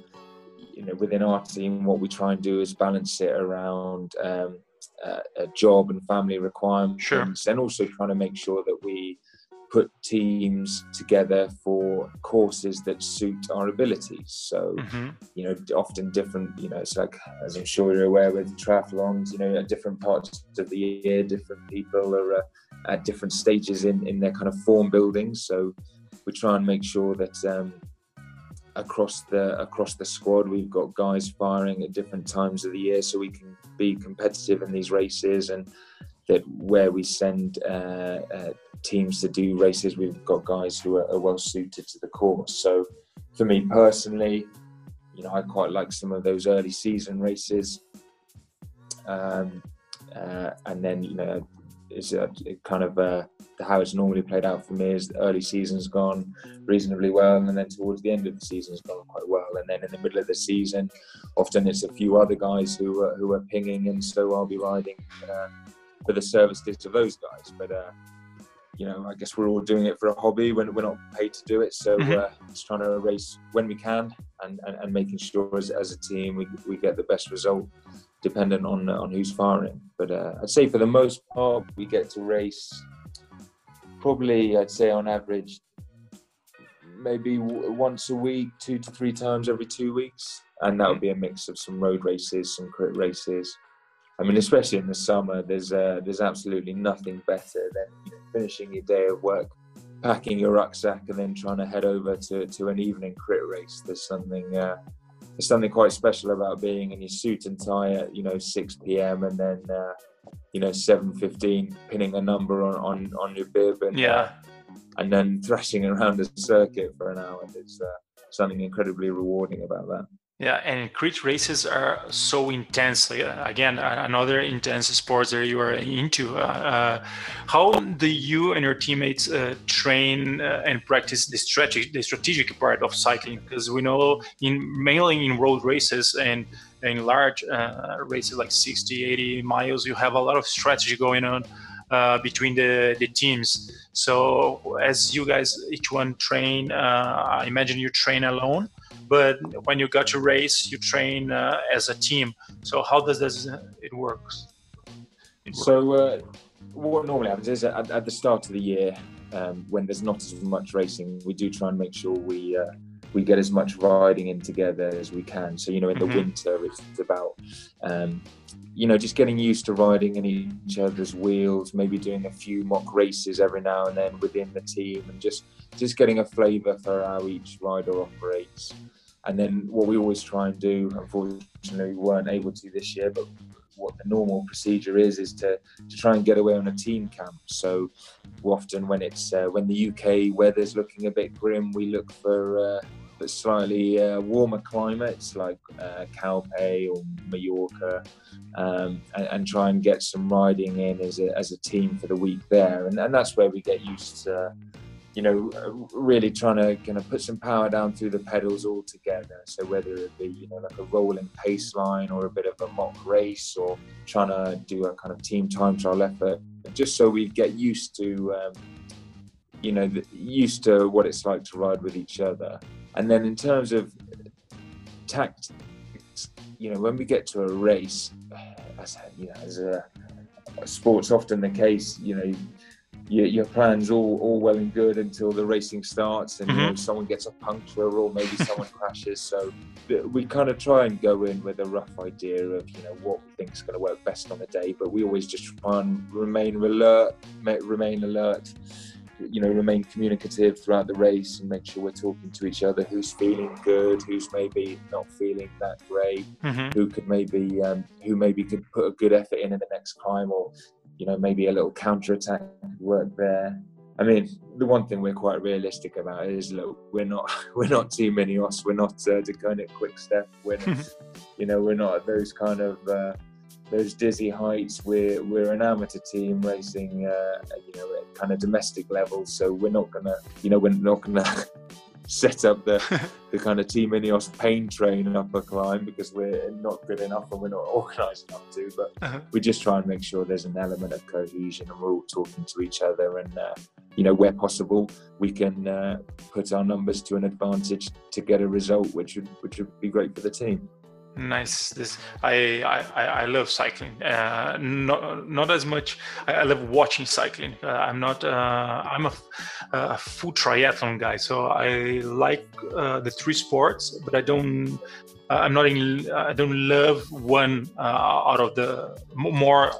you know, within our team, what we try and do is balance it around. Um, uh, a job and family requirements, sure. and also trying to make sure that we put teams together for courses that suit our abilities. So, mm-hmm. you know, often different, you know, it's like, as I'm sure you're aware with triathlons, you know, at different parts of the year, different people are uh, at different stages in, in their kind of form building. So we try and make sure that um, across the across the squad we've got guys firing at different times of the year so we can be competitive in these races and that where we send uh, uh, teams to do races, we've got guys who are, are, well suited to the course. So for me personally, you know, I quite like some of those early season races. Um, uh, and then, you know, it's it kind of uh, how it's normally played out for me is the early season's gone reasonably well, and then towards the end of the season's gone quite well, and then in the middle of the season, often it's a few other guys who are, who are pinging, and so I'll be riding uh, for the services of those guys. But uh, you know, I guess we're all doing it for a hobby when we're not paid to do it. So mm-hmm. uh, just trying to race when we can and, and, and making sure as, as, a team we, we get the best result dependent on on who's firing. But uh, I'd say for the most part, we get to race probably, I'd say on average, maybe once a week, two to three times every two weeks. And that would be a mix of some road races, some crit races, I mean, especially in the summer, there's uh, there's absolutely nothing better than finishing your day of work, packing your rucksack, and then trying to head over to, to an evening crit race. There's something uh, there's something quite special about being in your suit and tie at you know 6 p.m. and then uh, you know 7:15 pinning a number on, on, on your bib and yeah, uh, and then thrashing around the circuit for an hour. There's uh, something incredibly rewarding about that. Yeah, and crit races are so intense. Again, another intense sport that you are into. Uh, uh, how do you and your teammates uh, train uh, and practice the strategic, the strategic part of cycling? Because we know, in mainly in road races and in large uh, races like 60, 80 miles, you have a lot of strategy going on. Uh, between the, the teams. So as you guys each one train, uh, I imagine you train alone, but when you got to race, you train uh, as a team. So how does this it works? It so uh, what normally happens is at, at, the start of the year, um, when there's not as much racing, we do try and make sure we uh, we get as much riding in together as we can. So you know, in the mm-hmm. winter, it's about um, you know just getting used to riding in each other's wheels, maybe doing a few mock races every now and then within the team, and just just getting a flavour for how each rider operates. And then what we always try and do, unfortunately, we weren't able to this year, but what the normal procedure is is to, to try and get away on a team camp. So often when it's uh, when the UK weather's looking a bit grim, we look for uh, but slightly uh, warmer climates like uh, Calpe or Mallorca, um, and, and, try and get some riding in as a, as a team for the week there. And, and that's where we get used to, you know, really trying to kind of put some power down through the pedals all together. So whether it be, you know, like a rolling pace line or a bit of a mock race or trying to do a kind of team time trial effort, just so we get used to. Um, you know, used to what it's like to ride with each other. And then in terms of tactics, you know, when we get to a race, (sighs) as you know, as a, a sport's often the case, you know, your, your plans all all well and good until the racing starts and mm-hmm. you know, someone gets a puncture or maybe someone crashes. So we kind of try and go in with a rough idea of you know what we think is going to work best on the day, but we always just try and remain alert, remain alert you know remain communicative throughout the race and make sure we're talking to each other. Who's feeling good? Who's maybe not feeling that great? Mm-hmm. who could maybe um, who maybe could put a good effort in in the next climb or you know maybe a little counter attack work there. I mean, the one thing we're quite realistic about is look, we're not (laughs) we're not Team Ineos, we're not uh, Deceuninck Quick Step, we're (laughs) you know we're not those kind of uh, those dizzy heights. We're we're an amateur team racing, uh, you know, at kind of domestic level. So we're not gonna, you know, we're not gonna (laughs) set up the (laughs) the kind of team Ineos pain train up a climb because we're not good enough and we're not (laughs) organised enough to. But uh-huh. we just try and make sure there's an element of cohesion and we're all talking to each other and. Uh, you know, where possible, we can uh, put our numbers to an advantage to get a result, which would which would be great for the team. Nice. This I I, I love cycling. Uh, not not as much. I, I love watching cycling. Uh, I'm not. Uh, I'm a, a, full triathlon guy, so I like uh, the three sports, but I don't. Uh, I'm not in. I don't love one uh, out of the more.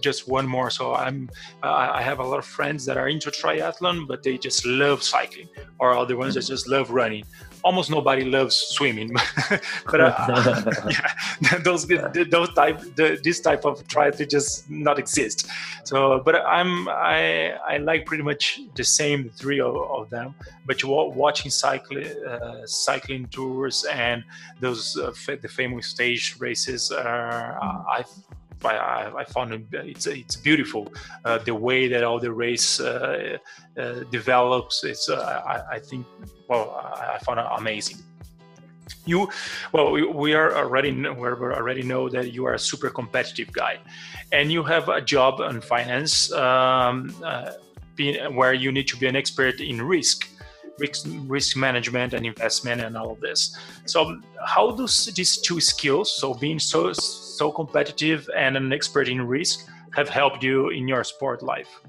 just one more. So I'm. I have a lot of friends that are into triathlon, but they just love cycling, or other ones that just love running almost nobody loves swimming, (laughs) but uh, (laughs) yeah, (laughs) those those type the, this type of triathlon just not exist. So, but I'm I I like pretty much the same three of, of them. But you watching cycling uh, cycling tours and those uh, the famous stage races, uh, I I, I, found it, it's it's beautiful uh, the way that all the race uh, uh, develops. It's uh, I, I, think well I, I, found it amazing. You well we, are already we already know that you are a super competitive guy, and you have a job in finance um, uh, being, where you need to be an expert in risk risk, risk management and investment and all of this. So how do these two skills, so being so so competitive and an expert in risk, have helped you in your sport life?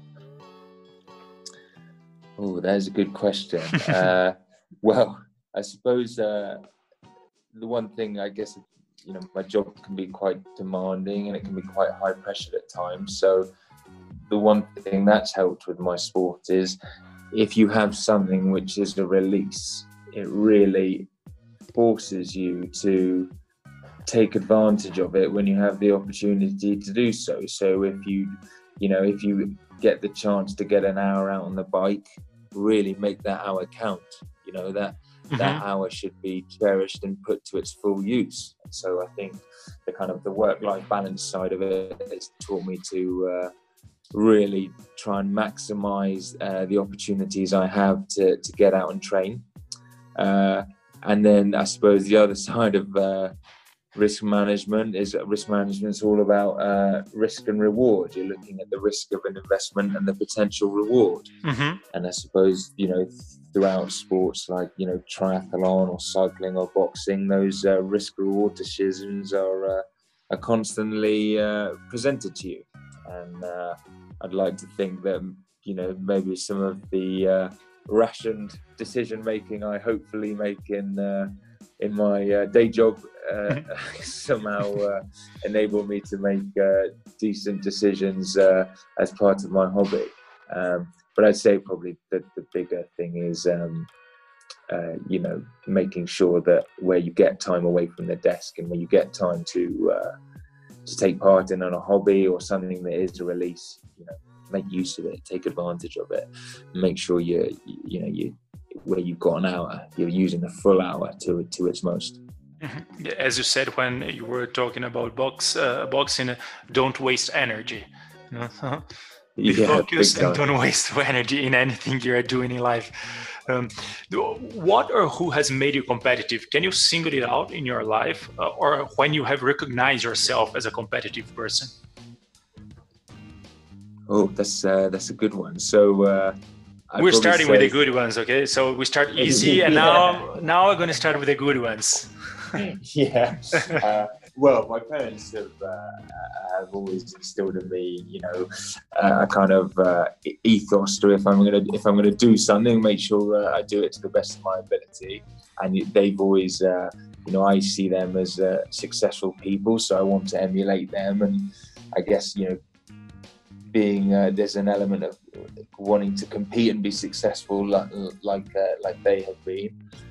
Oh, that is a good question. (laughs) uh, well, I suppose uh, the one thing I guess you know my job can be quite demanding and it can be quite high pressure at times. So the one thing that's helped with my sport is if you have something which is a release, it really forces you to take advantage of it when you have the opportunity to do so. So if you, you know, if you get the chance to get an hour out on the bike, really make that hour count. You know that mm-hmm. that hour should be cherished and put to its full use. So I think the kind of the work-life balance side of it has taught me to. Uh, really try and maximize uh, the opportunities I have to, to get out and train. Uh, and then I suppose the other (laughs) side of uh, risk management is risk management is all about uh, risk and reward. You're looking at the risk of an investment and the potential reward. Mm-hmm. And I suppose, you know, throughout sports like, you know, triathlon or cycling or boxing, those uh, risk reward decisions are, uh, are constantly presented to you and uh, I'd like to think that you know maybe some of the uh, rationed decision making I hopefully make in uh, in my uh, day job uh, (laughs) somehow uh, enable me to make decent decisions as part of my hobby. Um, but I'd say probably the, the bigger thing is. Um, you know, making sure that where you get time away from the desk and where you get time to to take part in on a hobby or something that is a release, you know, make use of it, take advantage of it, make sure you you know you where you've got an hour, you're using a full hour to to its most. Mm-hmm. As you said when you were talking about box uh, boxing, uh, don't waste energy. You (laughs) know? Be yeah, focused and don't waste (laughs) energy in anything you are doing in life. Um, what or who has made you competitive? Can you single it out in your life, uh, or when you have recognized yourself as a competitive person? Oh, that's uh, that's a good one. So uh, we're starting say... with the good ones, okay? So we start (laughs) easy, and now now we're going to start with the good ones. (laughs) yeah. (laughs) Uh, well, my parents have uh, have always instilled in me, you know, uh, a kind of uh, ethos to if I'm gonna if I'm gonna do something, make sure uh, I do it to the best of my ability. And they've always, uh, you know, I see them as uh, successful people, so I want to emulate them. And I guess you know, being there's an element of wanting to compete and be successful like like, like they have been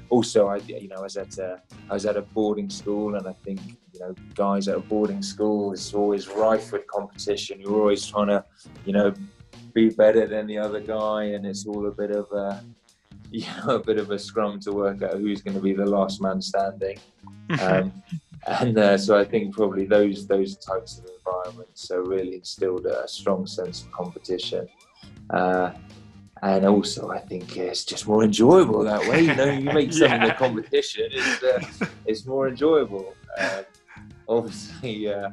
also, I you know I was at a, I was at a boarding school, and I think you know guys at a boarding school is always rife with competition. You're always trying to you know be better than the other guy, and it's all a bit of a (laughs) you know a bit of a scrum to work out who's going to be the last man standing. Um, (laughs) and uh, so I think probably those those types of environments so really instilled a strong sense of competition. Uh, and also I think it's just more enjoyable that way. You know, you make something (laughs) yeah. a competition, it's uh, it's more enjoyable. Um, obviously, uh,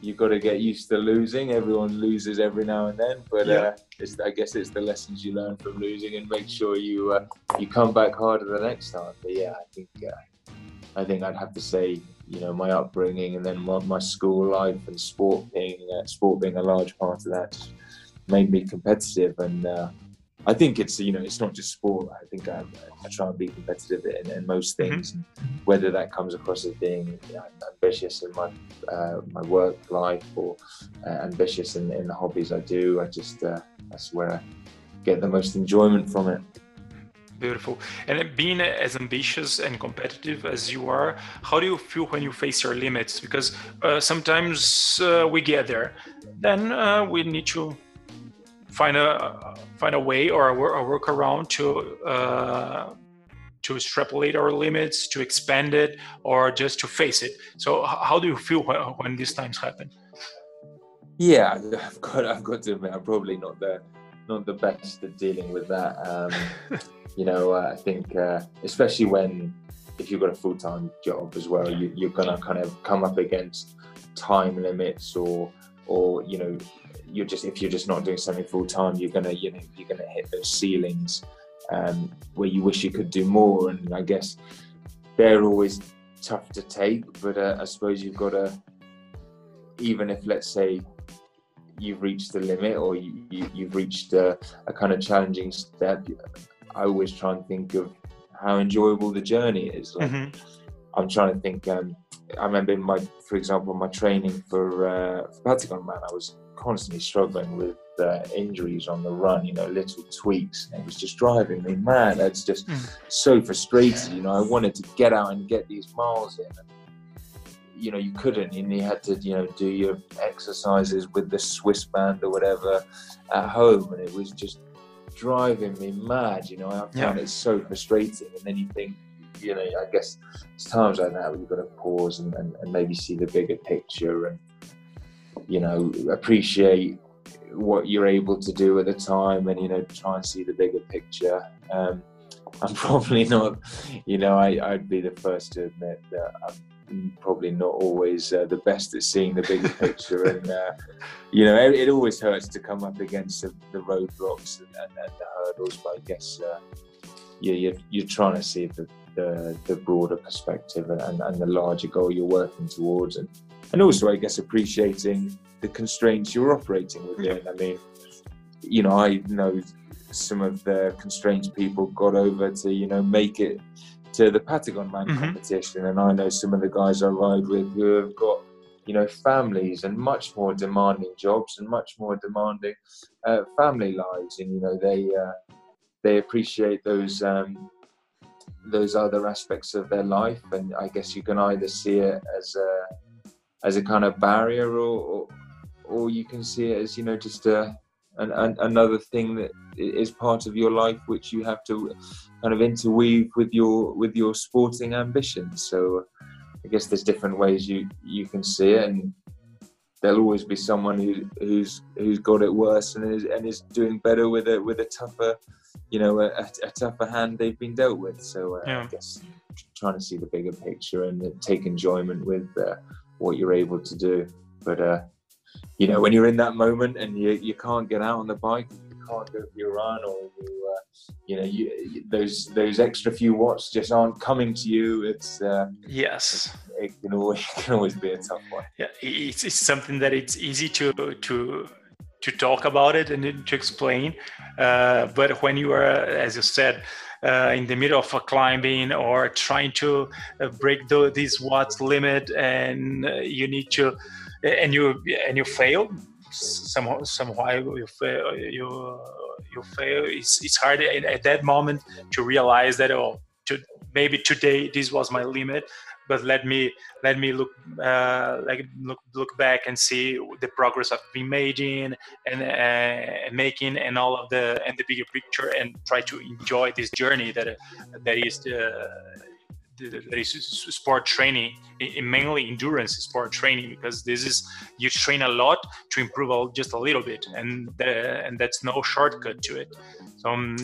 you've got to get used to losing. Everyone loses every now and then, but yeah. uh, I guess it's the lessons you learn from losing, and make sure you uh, you come back harder the next time. But yeah, I think uh, I think I'd have to say. You know my upbringing, and then my, my school life and sport being uh, sport being a large part of that, made me competitive, and I think it's you know it's not just sport. I think I, I try and be competitive in, in most mm-hmm. things, mm-hmm. whether that comes across as being you know, ambitious in my uh, my work life or uh, ambitious in, in the hobbies I do. I just uh, that's where I get the most enjoyment from it. Beautiful. And being as ambitious and competitive as you are, how do you feel when you face your limits? Because uh, sometimes uh, we get there, then uh, we need to find a find a way or a, a workaround to uh, to extrapolate our limits, to expand it, or just to face it. So, how do you feel when, when these times happen? Yeah, (laughs) I've got I've got to admit, I'm probably not the not the best at dealing with that. Um, (laughs) you know, uh, I think uh, especially when if you've got a full time job as well, you, you're gonna kind of come up against time limits or or you know you're just if you're just not doing something full time, you're gonna you know you're gonna hit those ceilings um, where you wish you could do more. And I guess they're always tough to take, but uh, I suppose you've got to even if let's say you've reached the limit or you, you, have reached a, a, kind of challenging step, I always try and think of how enjoyable the journey is. Like, mm-hmm. I'm trying to think. Um, I remember my, for example, my training for, uh, for Patagon Man, I was constantly struggling with uh, injuries on the run, you know, little tweaks. And it was just driving me mad. It's just mm. so frustrated. You know, I wanted to get out and get these miles in. And, you know, you couldn't, and you had to, you know, do your exercises with the Swiss band or whatever at home. And it was just driving me mad. You know, I found yeah. it so frustrating. And then you think, you know, I guess it's times like that where you've got to pause and, and, and maybe see the bigger picture and you know, appreciate what you're able to do at the time and, you know, try and see the bigger picture. Um, (laughs) I'm probably not, you know, I, would be the first to admit that I'm probably not always uh, the best at seeing the bigger picture. And, uh, you know, it, it, always hurts to come up against the, the roadblocks and, and, and, the hurdles, but I guess uh, you, you're, you're trying to see the, the, the broader perspective and, and, the larger goal you're working towards. And, and also, I guess, appreciating the constraints you're operating within. I mean, you know, I know some of the constraints people got over to, you know, make it to the Patagon Man mm-hmm. competition. And I know some of the guys I ride with who have got, you know, families and much more demanding jobs and much more demanding uh, family lives. And, you know, they, uh, they appreciate those um, those other aspects of their life, and I guess you can either see it as a as a kind of barrier, or or, or you can see it as you know just a an, an, another thing that is part of your life which you have to kind of interweave with your with your sporting ambitions so i guess there's different ways you you can see it and there'll always be someone who, who's who's got it worse and is and is doing better with a with a tougher you know a, a tougher hand they've been dealt with so uh, yeah. i guess trying to see the bigger picture and take enjoyment with uh, what you're able to do but uh, you know, when you're in that moment and you, you can't get out on the bike, you can't go for your run, or you, uh, you know, you, those those extra few watts just aren't coming to you. It's uh, yes, it, it, can always (laughs) it can always be a tough one. Yeah, it's, it's something that it's easy to to to talk about it and to explain, uh, but when you are, as you said. Uh, in the middle of a climbing or trying to uh, break the, this watts limit and uh, you need to and you and you fail. Somehow somehow you fail you you fail. It's, it's hard at that moment to realize that oh to, maybe today this was my limit but let me let me look uh, like look look back and see the progress I've been making and uh, making and all of the and the bigger picture and try to enjoy this journey that that is the that is sport training, mainly endurance sport training, because this is you train a lot to improve just a little bit, and the, and that's no shortcut to it. So um,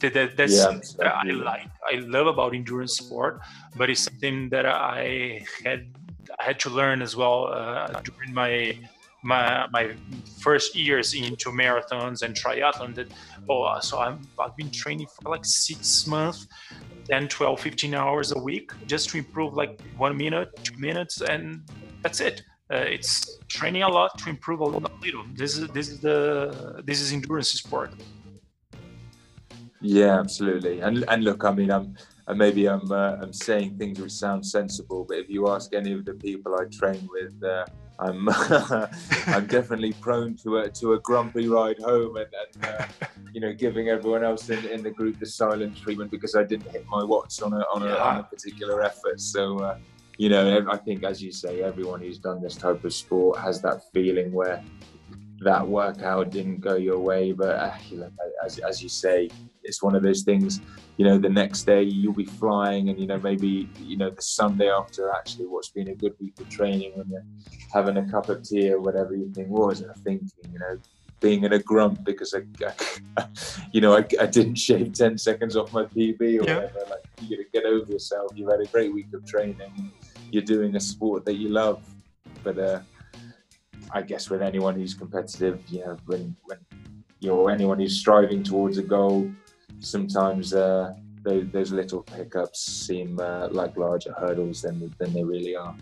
that, that's yeah, something that I like. I love about endurance sport, but it's something that I had I had to learn as well uh, during my my my first years into marathons and triathlon that oh so I'm I've been training for like six months 10 12 15 hours a week just to improve like one minute two minutes and that's it. Uh, it's training a lot to improve a little. This is this is the this is endurance sport yeah absolutely and and look i mean i'm and maybe I'm uh, I'm saying things which sound sensible, but if you ask any of the people I train with, uh, I'm (laughs) I'm definitely prone to a to a grumpy ride home and, and uh, you know giving everyone else in, in the group the silent treatment because I didn't hit my watts on a on a, yeah. on a particular effort. So uh, you know I think as you say, everyone who's done this type of sport has that feeling where that workout didn't go your way, but uh, you know, as as you say, it's one of those things. You know, the next day you'll be flying, and you know maybe you know the Sunday after actually what's been a good week of training when you're having a cup of tea or whatever you think what was, and thinking, you know, being in a grump because I, (laughs) I you know, I, I, didn't shave ten seconds off my PB or yeah. whatever. Like you got to get over yourself. You've had a great week of training. You're doing a sport that you love, but. uh I guess with anyone who's competitive, you know, when when you know anyone who's striving towards a goal, sometimes uh, those, those, little hiccups seem uh, like larger hurdles than than they really are.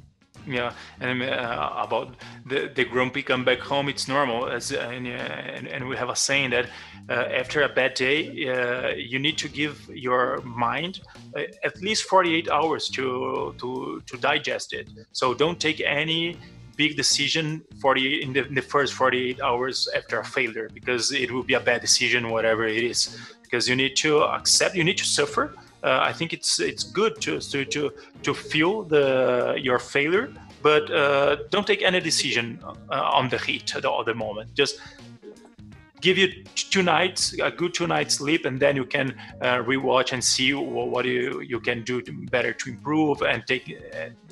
Yeah, and uh, about the, the grumpy come back home, it's normal. As and, and, and we have a saying that uh, after a bad day, uh, you need to give your mind uh, at least 48 hours to to to digest it. So don't take any big decision 40 in the, in the, first 48 hours after a failure because it will be a bad decision whatever it is because you need to accept you need to suffer uh, i think it's it's good to to to, to feel the your failure but uh, don't take any decision uh, on the heat at the, the moment just give you two nights, a good two nights sleep, and then you can uh, rewatch and see what you you can do to, better to improve and take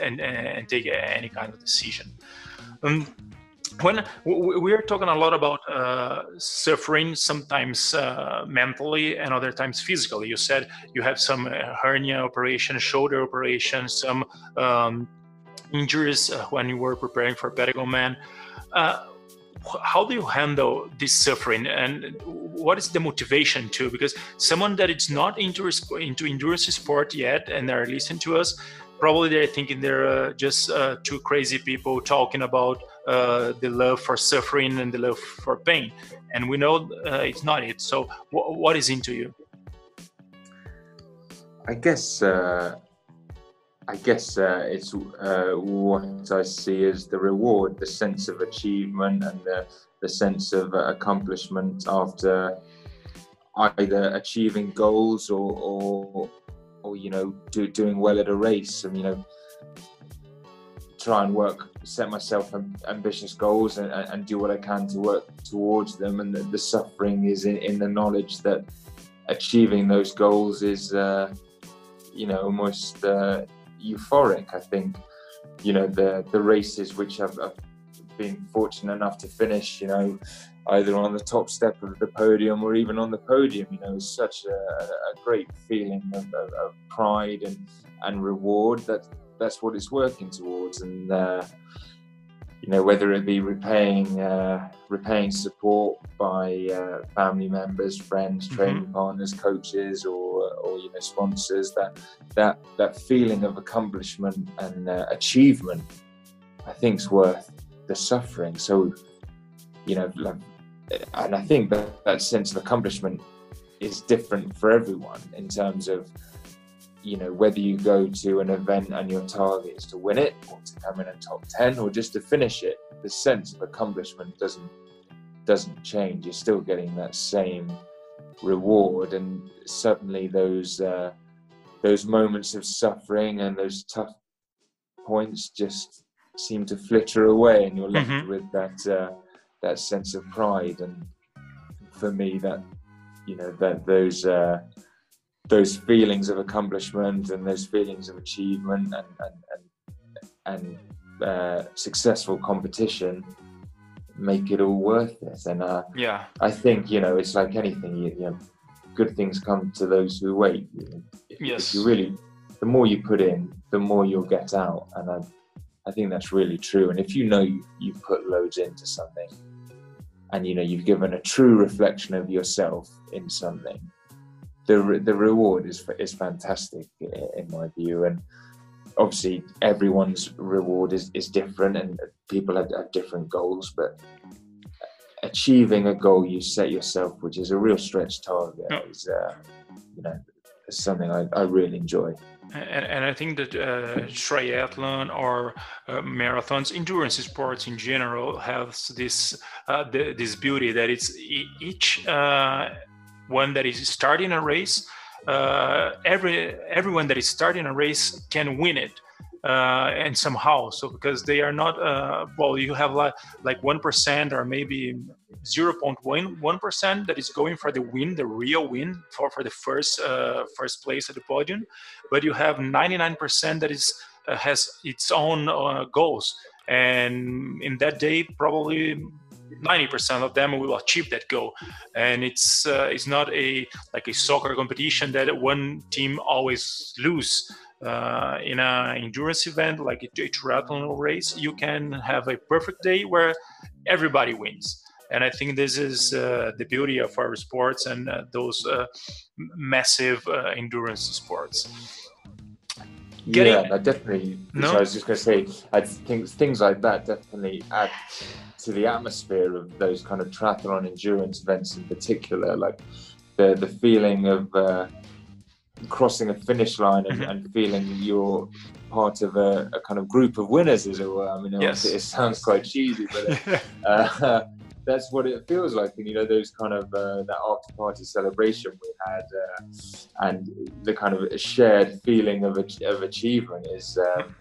and and take any kind of decision. Um, when we are talking a lot about uh, suffering, sometimes uh, mentally and other times physically. You said you have some uh, hernia operation, shoulder operation, some um, injuries uh, when you were preparing for Patagon Man. Uh, how do you handle this suffering and what is the motivation too because someone that is not into into endurance sport yet and they're listening to us probably they're thinking they're uh, just uh, two crazy people talking about uh, the love for suffering and the love for pain and we know uh, it's not it so w- what is into you i guess uh, I guess uh, it's uh, what I see as the reward, the sense of achievement and the, the sense of uh, accomplishment after either achieving goals or, or, or you know, do, doing well at a race. And, you know, try and work, set myself ambitious goals and, and, do what I can to work towards them. And the, the suffering is in, in, the knowledge that achieving those goals is, uh, you know, almost uh, euphoric. I think, you know, the the races which I've, I've, been fortunate enough to finish, you know, either on the top step of the podium or even on the podium, you know, such a, a great feeling of, of, of pride and and reward that that's what it's working towards. And uh, you know, whether it be repaying uh, repaying support by uh, family members, friends, mm-hmm. training partners, coaches, or or you know sponsors, that that that feeling of accomplishment and uh, achievement, I think, is worth the suffering. So, you know, like, and I think that that sense of accomplishment is different for everyone in terms of you know whether you go to an event and your target is to win it or to come in a top 10 or just to finish it the sense of accomplishment doesn't doesn't change. You're still getting that same reward. And suddenly those uh, those moments of suffering and those tough points just seem to flitter away and you're left mm-hmm. with that uh, that sense of pride. And for me that you know that those uh, those feelings of accomplishment and those feelings of achievement and and and, and uh, successful competition make it all worth it. And uh, yeah, I think you know it's like anything. You, you know, good things come to those who wait. If, yes, if you really, the more you put in, the more you'll get out. And I, I think that's really true. And if you know you, you've put loads into something, and you know you've given a true reflection of yourself in something the the reward is is fantastic in my view, and obviously everyone's reward is, is different, and people have, have different goals, but achieving a goal you set yourself, which is a real stretch target, is uh, you know something I, I really enjoy. And, and, I think that uh, triathlon or uh, marathons, endurance sports in general, has this uh, the, this beauty that it's each uh, one that is starting a race, uh, every everyone that is starting a race can win it. Uh, and somehow so because they are not uh, well you have like like 1% or maybe 0.1% that is going for the win the real win for, for the first uh, first place at the podium but you have 99% that is uh, has its own uh, goals and in that day probably 90% of them will achieve that goal and it's uh, it's not a like a soccer competition that one team always lose uh, in an endurance event like a, a triathlon race you can have a perfect day where everybody wins and I think this is uh, the beauty of our sports and uh, those uh, massive uh, endurance sports. Getting, yeah, definitely. No? I was just going to say, I think things like that definitely add to the atmosphere of those kind of triathlon endurance events in particular, like the the feeling of uh, crossing a finish line and, mm-hmm. and feeling you're part of a, a, kind of group of winners, as it were. I mean, yes. it, sounds quite cheesy, but uh, (laughs) (laughs) that's what it feels like. And you know, those kind of uh, that after party celebration we had, uh, and the kind of shared feeling of of achievement is. Um,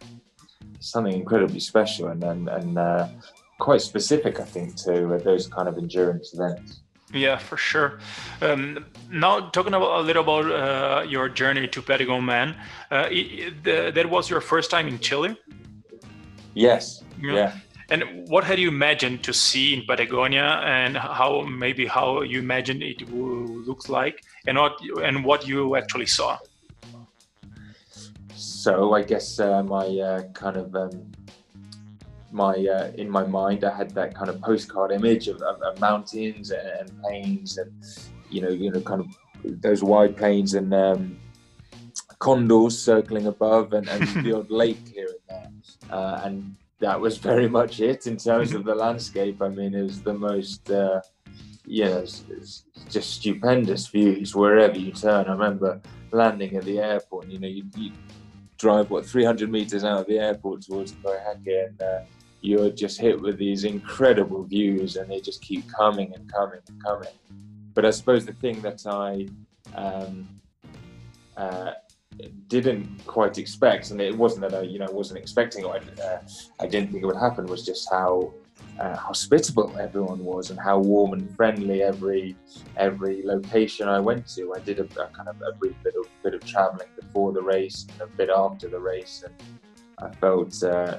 something incredibly special and and, and uh, quite specific, I think, to uh, those kind of endurance events. Yeah, for sure. Um, now, talking about a little about uh, your journey to Patagon Man, uh, it, the, that was your first time in Chile. Yes. Yeah. yeah. And what had you imagined to see in Patagonia, and how maybe how you imagined it would look like, and what and what you actually saw? So I guess uh, my uh, kind of um, my uh, in my mind I had that kind of postcard image of, of, of, mountains and, and plains and you know you know kind of those wide plains and um, condors circling above and, and the odd (laughs) lake here and there. Uh, and that was very much it in terms of the landscape. I mean it was the most uh, you know it's, it's just stupendous views wherever you turn. I remember landing at the airport you know you, you drive what 300 meters out of the airport towards Coyhaique and uh, you're just hit with these incredible views and they just keep coming and coming and coming. But I suppose the thing that I um, uh, didn't quite expect, and it wasn't that I, you know, wasn't expecting or I, uh, I didn't think it would happen. Was just how uh, hospitable everyone was and how warm and friendly every every location I went to. I did a, a kind of a brief bit of bit of traveling before the race and a bit after the race, and I felt uh,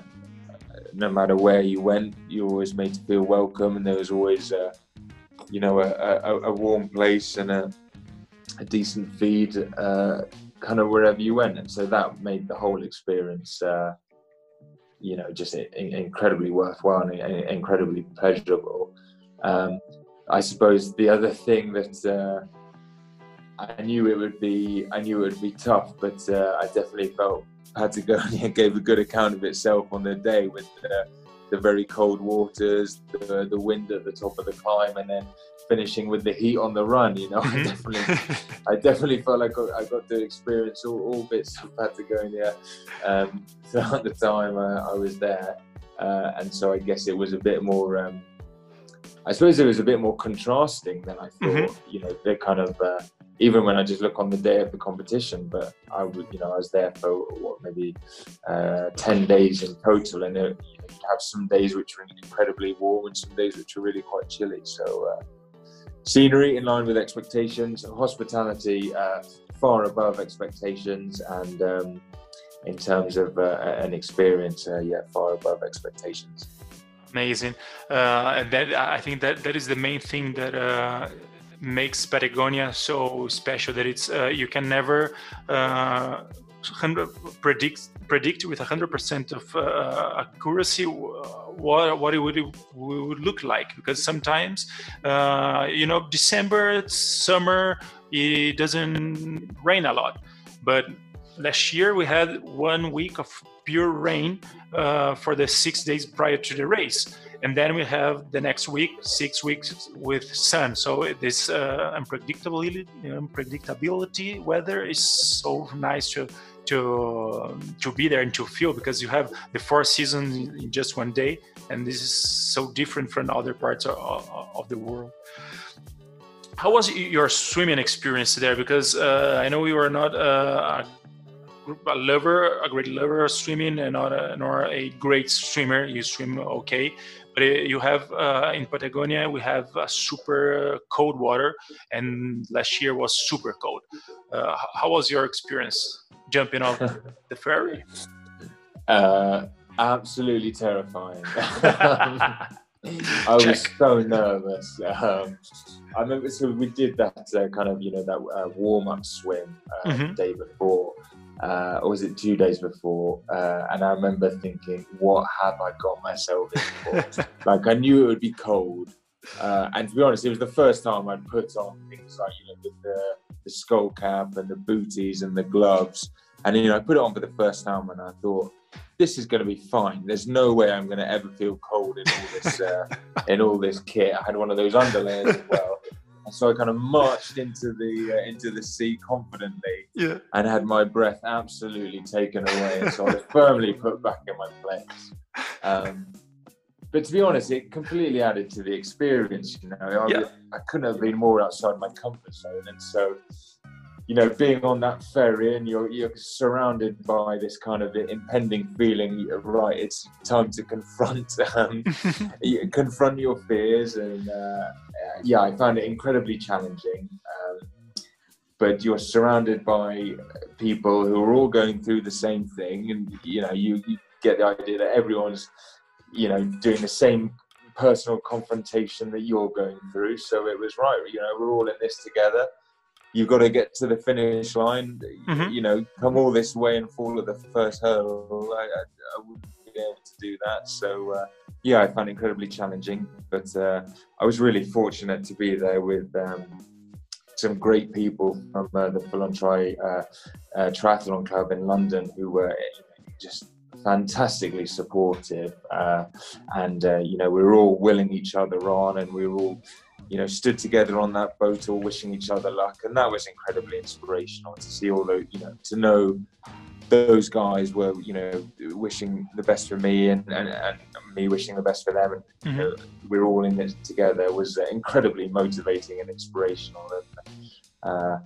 no matter where you went, you always made to feel welcome, and there was always a, you know a, a, a warm place and a, a decent feed, uh, kind of wherever you went, and so that made the whole experience. Uh, you know, just incredibly worthwhile and incredibly pleasurable. Um, I suppose the other thing that uh, I knew it would be, I knew it would be tough, but uh, I definitely felt Patagonia (laughs) gave a good account of itself on the day with the, the very cold waters, the, the wind at the top of the climb, and then finishing with the heat on the run. You know, (laughs) mm-hmm. I definitely, (laughs) I definitely felt like I got to experience all, all bits of Patagonia um, throughout the time uh, I was there, uh, and so I guess it was a bit more. Um, I suppose it was a bit more contrasting than I thought. Mm-hmm. You know, the kind of uh, even when I just look on the day of the competition. But I would, you know, I was there for what maybe uh, ten days in total, and it, you know, you'd have some days which were incredibly warm and some days which were really quite chilly. So uh, scenery in line with expectations, hospitality uh, far above expectations, and um, in terms of uh, an experience, uh, yeah, far above expectations. Amazing, uh, and that I think that that is the main thing that makes Patagonia so special that it's uh, you can never uh, predict predict with 100% of uh, accuracy what what it would, it would look like. Because sometimes uh, you know December summer it doesn't rain a lot. But last year we had one week of pure rain uh, for the six days prior to the race and then we have the next week six weeks with sun. So this uh, unpredictability unpredictability weather is so nice to to to be there and to feel because you have the four seasons in just one day and this is so different from other parts of, of the world. How was your swimming experience there? Because uh, i know you are not uh, a lover, a great lover of swimming, and not a, nor a great swimmer. You swim okay, but you have uh, in Patagonia we have a super cold water, and last year was super cold. Uh, how was your experience jumping off (laughs) the ferry? Uh, absolutely terrifying. (laughs) I was so nervous. Um, I remember, so we did that uh, kind of, you know, that uh, warm up swim uh, mm-hmm. the day before, uh, or was it two days before? Uh, and I remember thinking, what have I got myself in for? (laughs) like, I knew it would be cold. Uh, and to be honest, it was the first time I'd put on things like, you know, the, the skull cap and the booties and the gloves. And, you know, I put it on for the first time and I thought, this is going to be fine. There's no way I'm going to ever feel cold in all this uh, (laughs) in all this kit. I had one of those underlayers as well, so I kind of marched into the uh, into the sea confidently, yeah. and had my breath absolutely taken away. And so I was firmly put back in my place. Um, but to be honest, it completely added to the experience. You know, I, yeah. I couldn't have been more outside my comfort zone, and so you know, being on that ferry and you're you're surrounded by this kind of impending feeling. Right, it's time to confront (laughs) um, (laughs) confront your fears, and uh, yeah, I found it incredibly challenging. Um, but you're surrounded by people who are all going through the same thing, and you know, you, you get the idea that everyone's you know doing the same personal confrontation that you're going through. So it was right, you know, we're all in this together you've got to get to the finish line. Mm-hmm. You know, come all this way and fall at the first hurdle. I, I, I wouldn't be able to do that. So, uh, yeah, I found it incredibly challenging. But uh, I was really fortunate to be there with um, some great people from uh, the Full On Try uh, uh, Triathlon Club in London who were just fantastically supportive. Uh, and, you know, we were all willing each other on and we were all you know, stood together on that boat, all wishing each other luck, and that was incredibly inspirational to see all those, you know, to know those guys were, you know, wishing the best for me and, and, and me wishing the best for them, and mm-hmm. you know, we're all in this together was incredibly motivating and inspirational. And uh,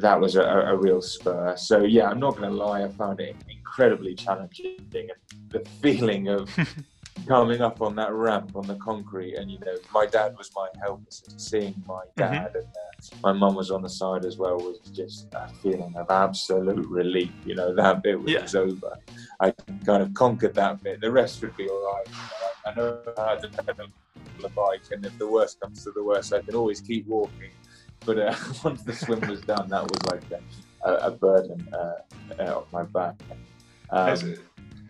that was a, a, real spur. So yeah, I'm not going to lie, I found it incredibly challenging, and the feeling of (laughs) coming up on that ramp on the concrete, and you know, my dad was my helper, so seeing my mm-hmm. dad mm-hmm. and uh, my mum was on the side as well was just a feeling of absolute relief. You know, that bit was yeah. over. I kind of conquered that bit. The rest would be all right. I know how to pedal the bike, and if the worst comes to the worst, I can always keep walking. But uh, (laughs) once the swim was done, that was like a, a burden uh, off my back. Um,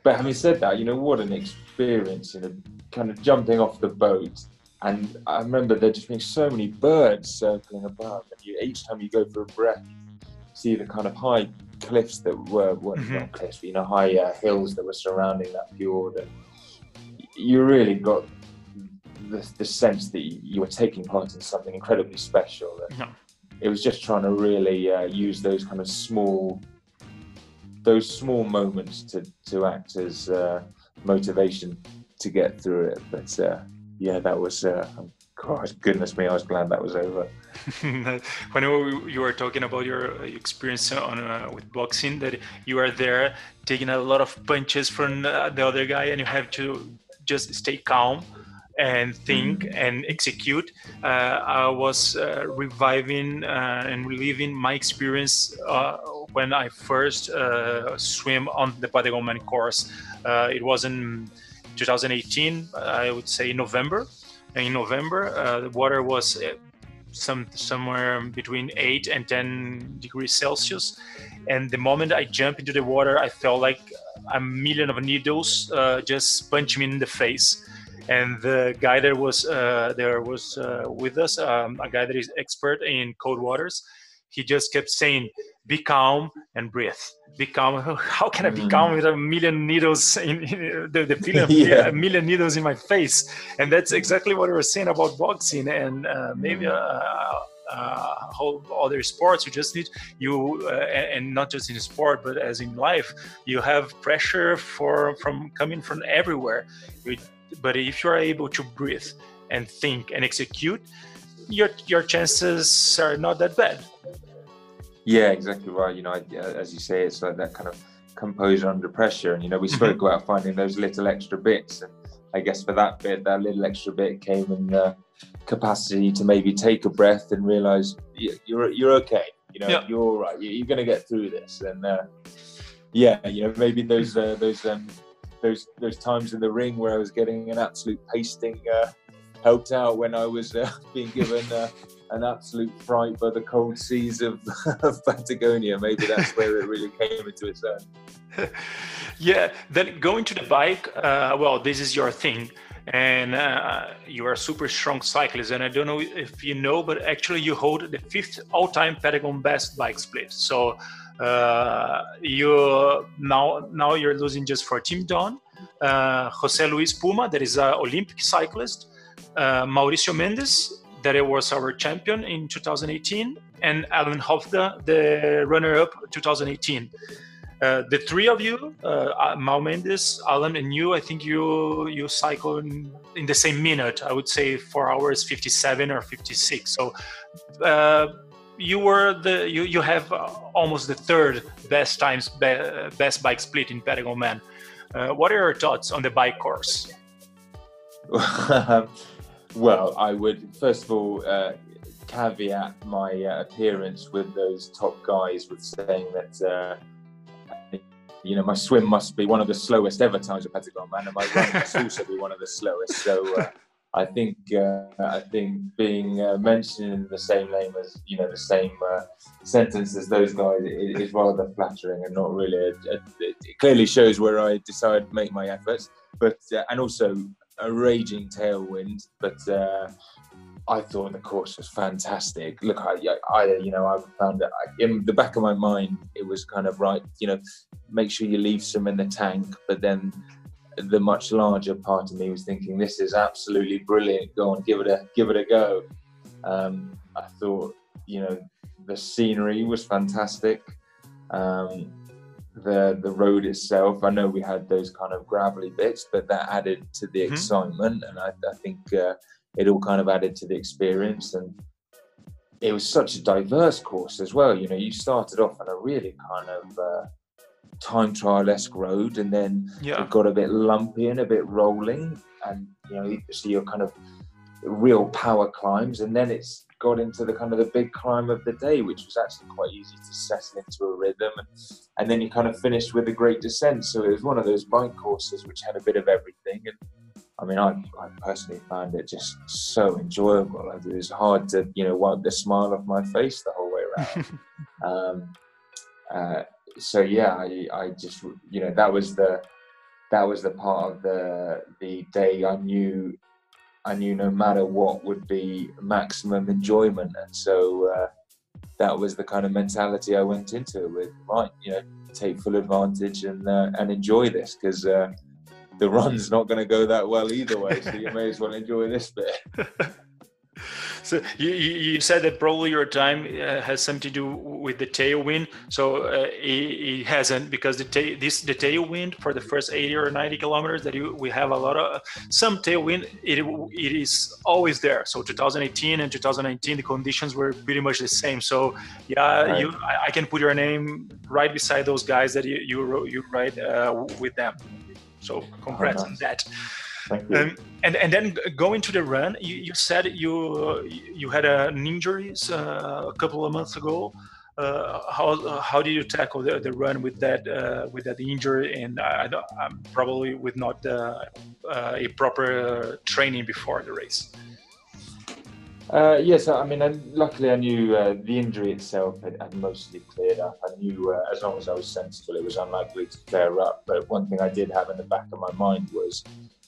but having said that, you know what an experience, you know, kind of jumping off the boat. And I remember there just being so many birds circling above, and you, each time you go for a breath, see the kind of high cliffs that were, were mm-hmm. not cliffs, but, you know, high uh, hills that were surrounding that fjord. And you really got the, the sense that you were taking part in something incredibly special. And It was just trying to really uh, use those kind of small, those small moments to to act as uh, motivation to get through it. But uh, yeah, that was. Uh, God, goodness me, I was glad that was over. (laughs) when you were talking about your experience on uh, with boxing, that you are there taking a lot of punches from the other guy, and you have to just stay calm and think mm-hmm. and execute. Uh, I was uh, reviving uh, and reliving my experience uh, when I first uh, swim on the Patagonia course. Uh, it was in 2018, I would say November. In November, the water was some somewhere between 8 and 10 degrees Celsius. And the moment I jumped into the water, I felt like a million of needles just punched me in the face and the guy that was uh, there was uh, with us, um, a guy that is expert in cold waters. He just kept saying, "Be calm and breathe. Be calm." (laughs) How can I be calm with a million needles in, in the, the feeling of (laughs) yeah. a million needles in my face? And that's exactly what we were saying about boxing and uh, maybe. Uh, uh, whole other sports you just need you uh, and not just in sport but as in life you have pressure for from coming from everywhere you but if you are able to breathe and think and execute, your your chances are not that bad. Yeah, exactly right. You know, as you say, it's like that kind of composure under pressure. And you know, we spoke mm-hmm. about finding those little extra bits. And I guess for that bit, that little extra bit came in the capacity to maybe take a breath and realize you're you're okay. You know, yeah. you're all right. You're going to get through this. And uh, yeah, you know, maybe those uh, those um, those those times in the ring where I was getting an absolute pasting uh, helped out when I was uh, (laughs) being given uh, an absolute fright by the cold seas of, (laughs) of Patagonia. Maybe that's where it really came into its own. (laughs) yeah, then going to the bike. Uh, well, this is your thing. And uh, you are a super strong cyclist, and I don't know if you know, but actually you hold the fifth all-time Patagon best bike split. So uh, you now now you're losing just for Team Don, uh, Jose Luis Puma, that is an Olympic cyclist, uh, Mauricio Mendes, that was our champion in 2018, and Alan Hofda, the runner-up 2018. Uh, the three of you, uh, Mau Mendes, Alan, and you, I think you you cycle in, in, the same minute. I would say four hours, 57 or 56. So uh, you were the you you have uh, almost the third best times be, best bike split in Patagon Man. Uh, what are your thoughts on the bike course? (laughs) well, I would first of all uh, caveat my uh, appearance with those top guys with saying that. You know, my swim must be one of the slowest ever times of Patagon Man, and my run must (laughs) also be one of the slowest. So, uh, I think uh, I think being uh, mentioned in the same name as you know the same uh, sentence as those guys is, rather flattering and not really. A, a, it clearly shows where I decide to make my efforts, but uh, and also a raging tailwind. But uh, I thought the course was fantastic. Look, I, I you know I found that in the back of my mind it was kind of right. You know, make sure you leave some in the tank, but then the much larger part of me was thinking, this is absolutely brilliant. Go on, give it a give it a go. Um, I thought, you know, the scenery was fantastic. Um, the the road itself, I know we had those kind of gravelly bits, but that added to the mm-hmm. excitement, and I, I think uh, it all kind of added to the experience. And it was such a diverse course as well. You know, you started off on a really kind of uh, time trial esque road, and then yeah. it got a bit lumpy and a bit rolling, and you know, so you're kind of real power climbs, and then it's got into the kind of the big climb of the day, which was actually quite easy to settle into a rhythm, and, and then you kind of finished with a great descent. So it was one of those bike courses which had a bit of everything, and I mean, I, I personally found it just so enjoyable. It was hard to, you know, wipe the smile off my face the whole way (laughs) around. um, uh, so yeah, I, I just, you know, that was the, that was the part of the the day I knew, I knew no matter what would be maximum enjoyment, and so uh, that was the kind of mentality I went into it with. Right, you know, take full advantage and uh, and enjoy this because uh, the run's not going to go that well either way. So you may as well enjoy this bit. (laughs) so you, you said that probably your time uh, has something to do with the tailwind. So uh, it, it, hasn't because the ta- this the tailwind for the first 80 or 90 kilometers that you, we have a lot of some tailwind. It it is always there. So 2018 and 2019 the conditions were pretty much the same. So yeah, right. you I, I, can put your name right beside those guys that you you, you ride uh, with them. So congrats oh, nice. on that. Thank you. Um, and and then going to the run, you, you said you you had an injuries uh, a couple of months ago. Uh, how how did you tackle the, the run with that uh, with that injury and I, I probably with not uh, uh, a proper training before the race? Uh, yes, I mean, luckily I knew uh, the injury itself had, had, mostly cleared up. I knew uh, as long as I was sensible, it was unlikely to flare up. But one thing I did have in the back of my mind was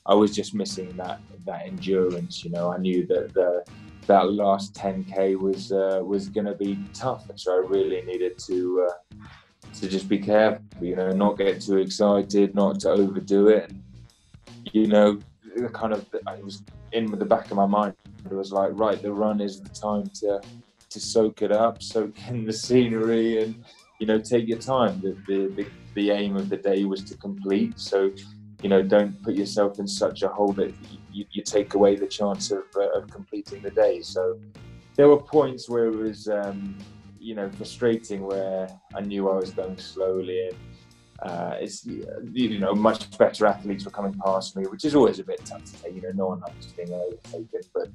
I was just missing that that endurance. You know, I knew that the that last 10k was uh, was going to be tough, and so I really needed to uh, to just be careful. You know, not get too excited, not to overdo it. And, you know, kind of I was in with the back of my mind it was like, right, the run is the time to to soak it up, soak (laughs) in the scenery, and you know, take your time. The the the, the aim of the day was to complete, so you know, don't put yourself in such a hole that you, you take away the chance of, uh, of completing the day. So there were points where it was, um, you know, frustrating where I knew I was going slowly and uh, it's you know much better athletes were coming past me, which is always a bit tough to say. You know, no one likes being overtaken, but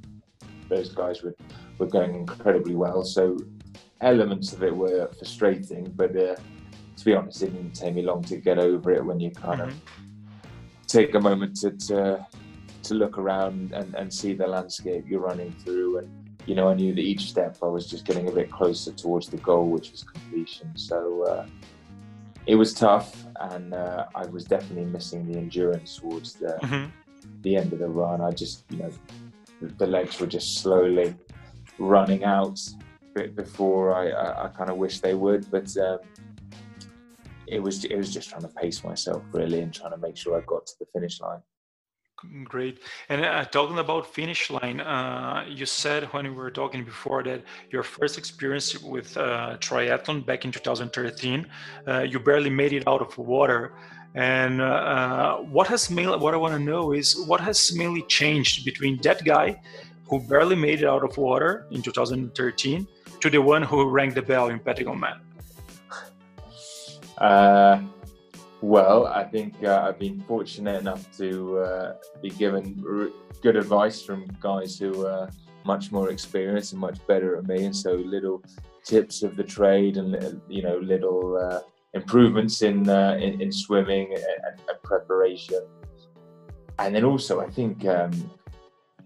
those guys were were going incredibly well. So elements of it were frustrating, but uh, to be honest, it didn't take me long to get over it when you kind mm-hmm. of take a moment to, to to look around and, and see the landscape you're running through and you know I knew that each step I was just getting a bit closer towards the goal which was completion so uh, it was tough, and uh, I was definitely missing the endurance towards the mm-hmm. the end of the run. I just, you know, the, legs were just slowly running out before I, I, I kind of wish they would, but. Um, it was it was just trying to pace myself really and trying to make sure I got to the finish line. Great. And uh, talking about finish line, uh, you said when we were talking before that your first experience with uh, triathlon back in 2013, uh, you barely made it out of water. And uh, uh, what has mainly, what I want to know is what has mainly changed between that guy who barely made it out of water in 2013 to the one who rang the bell in Patagon Man? Well, I think uh, I've been fortunate enough to uh, be given good advice from guys who are much more experienced and much better at me, and so little tips of the trade and you know little uh, improvements in, uh, in, in swimming and, and, preparation, and then also I think um,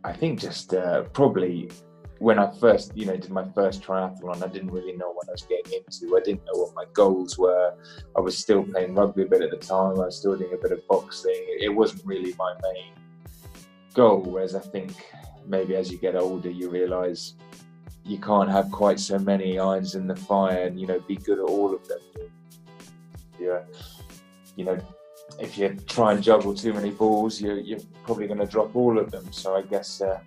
I think just uh, probably when I first, you know, did my first triathlon, I didn't really know what I was getting into. I didn't know what my goals were. I was still playing rugby a bit at the time. I was still doing a bit of boxing. It wasn't really my main goal. Whereas I think maybe as you get older, you realise you can't have quite so many irons in the fire and you know be good at all of them. Yeah, you know, if you try and juggle too many balls, you're, you're probably going to drop all of them. So I guess uh,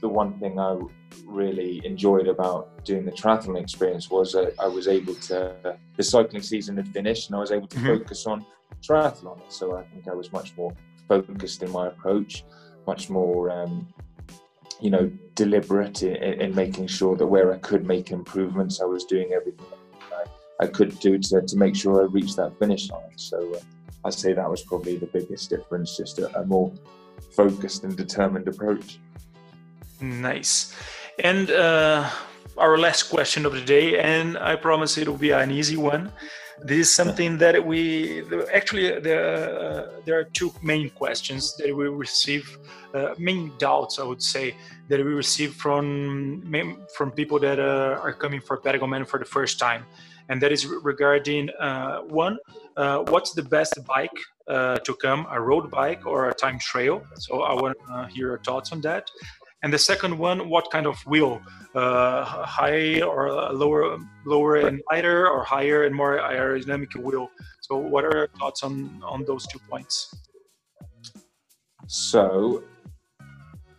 the one thing I really enjoyed about doing the triathlon experience was uh, I was able to, the cycling season had finished and I was able to mm-hmm. focus on triathlon. So I think I was much more focused in my approach, much more um, you know, deliberate in, in, making sure that where I could make improvements, I was doing everything I, could do to, to make sure I reached that finish line. So uh, I'd say that was probably the biggest difference, just a, a more focused and determined approach. Nice. And uh, our last question of the day, and I promise it will be an easy one. This is something that we actually there uh, there are two main questions that we receive, uh, main doubts I would say that we receive from from people that uh, are coming for Patagonia for the first time, and that is regarding uh, one, uh, what's the best bike uh, to come, a road bike or a time trial? So I want to hear your thoughts on that. And the second one, what kind of wheel, high or lower, lower and lighter, or higher and more aerodynamic wheel? So, what are your thoughts on on those two points? So,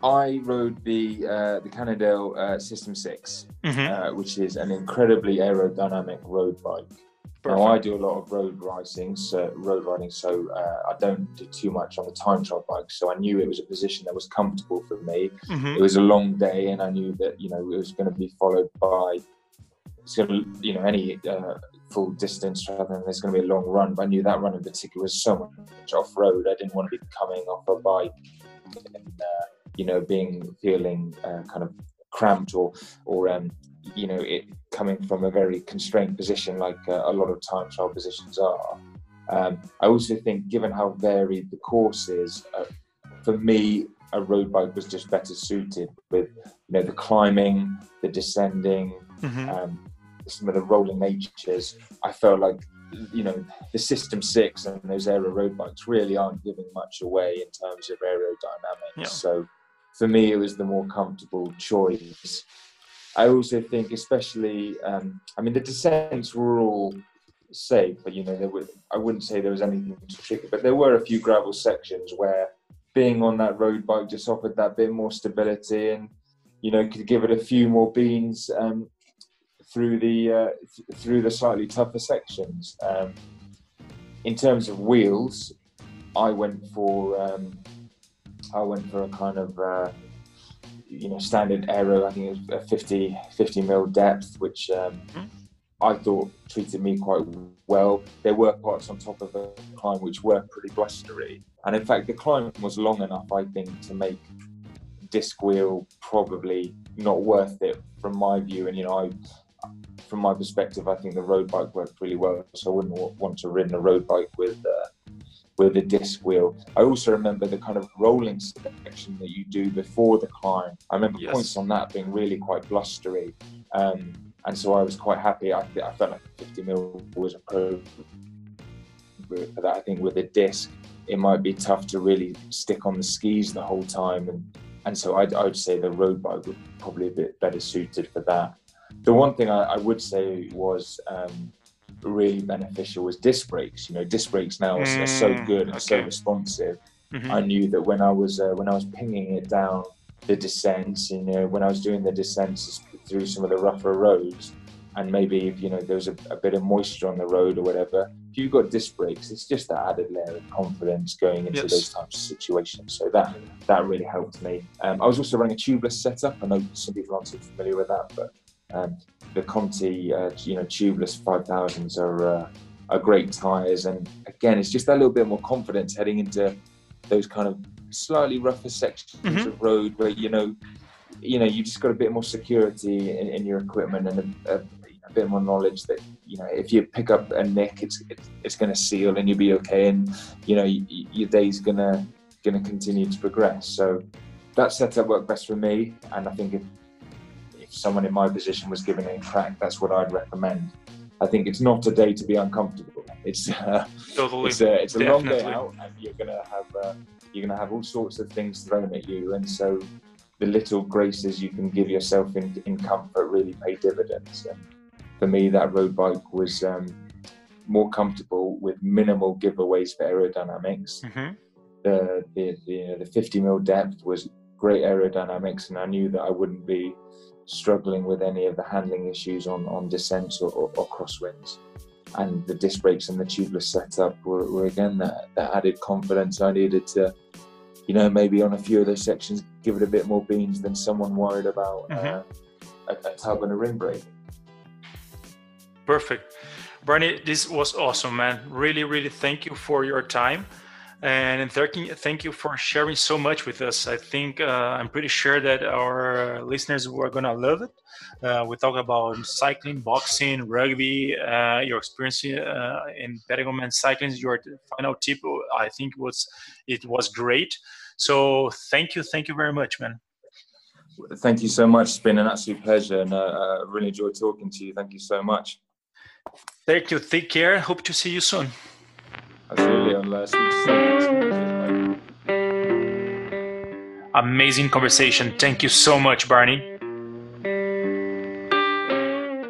I rode the uh, the Cannondale uh, System 6 mm-hmm. uh, which is an incredibly aerodynamic road bike. Perfect. Now I do a lot of road riding, so road riding, so uh, I don't do too much on the time trial bike. So I knew it was a position that was comfortable for me. Mm-hmm. It was a long day, and I knew that you know it was going to be followed by it's going to you know any uh, full distance rather than there's going to be a long run. But I knew that run in particular was so much off road. I didn't want to be coming off a bike and uh, you know being feeling uh, kind of cramped or or um, you know, it coming from a very constrained position like uh, a lot of time trial positions are. Um, I also think, given how varied the course is, uh, for me, a road bike was just better suited with, you know, the climbing, the descending, mm-hmm. um, some of the rolling natures. I felt like, you know, the System Six and those aero road bikes really aren't giving much away in terms of aerodynamics. Yeah. So, for me, it was the more comfortable choice. I also think, especially, um, I mean, the descents were all safe, but you know, there were, I wouldn't say there was anything tricky, but there were a few gravel sections where being on that road bike just offered that bit more stability and, you know, could give it a few more beans um, through the uh, th- through the slightly tougher sections. Um, in terms of wheels, I went for um, I went for a kind of uh, you know standard aero. I think it was a 50 50 mil depth, which um. I thought treated me quite well. There were parts on top of the climb which were pretty blustery, and in fact the climb was long enough, I think, to make disc wheel probably not worth it from my view. And you know, I from my perspective, I think the road bike worked really well, so I wouldn't want to ride a road bike with. Uh, with a disc wheel. I also remember the kind of rolling section that you do before the climb. I remember yes. points on that being really quite blustery. Um, and so I was quite happy. I, I felt like 50 mil was appropriate for that. I think with a disc, it might be tough to really stick on the skis the whole time. And, and so I'd, I would say the road bike would probably a bit better suited for that. The one thing I, I would say was um, really beneficial was disc brakes. You know, disc brakes now mm, are so mm, good and okay. so responsive. Mm-hmm. I knew that when I was uh, when I was pinging it down the descents, you know, when I was doing the descents through some of the rougher roads, and maybe if you know there was a, a bit of moisture on the road or whatever, if you've got disc brakes, it's just that added layer of confidence going into yes. those types of situations. So that that really helped me. Um, I was also running a tubeless setup. I know some people aren't too familiar with that, but um, the Conti, uh, you know, tubeless 5000s are uh, are great tyres, and again, it's just that little bit more confidence heading into those kind of slightly rougher sections mm-hmm. of road where you know, you know, you just got a bit more security in, in your equipment and a, a, a, bit more knowledge that you know if you pick up a nick, it's it's, it's going to seal and you'll be okay, and you know y- your day's gonna gonna continue to progress. So that setup worked best for me, and I think if someone in my position was giving a crack, that's what I'd recommend. I think it's not a day to be uncomfortable. It's uh, totally. it's a, it's a long day out, and you're gonna have uh, you're gonna have all sorts of things thrown at you, and so the little graces you can give yourself in, in comfort really pay dividends. And for me, that road bike was um, more comfortable with minimal giveaways for aerodynamics. Mm-hmm. The, the, the the 50 mil depth was great aerodynamics, and I knew that I wouldn't be struggling with any of the handling issues on, on descents or, or, or crosswinds. And the disc brakes and the tubeless setup were, were again that, that added confidence I needed to you know, maybe on a few of those sections, give it a bit more beans than someone worried about mm-hmm. uh, a, a tug and a rim brake. Perfect. Bernie, this was awesome, man. Really, really thank you for your time. And thank you for sharing so much with us. I think uh, I'm pretty sure that our listeners were gonna love it. Uh, we talk about cycling, boxing, rugby, uh, your experience uh, in Patagon Man's cycling. Your final tip, I think, was it was great. So thank you, thank you very much, man. Thank you so much. It's been an absolute pleasure, and uh, I really enjoyed talking to you. Thank you so much. Thank you. Take care. Hope to see you soon. Amazing conversation. Thank you so much, Barney.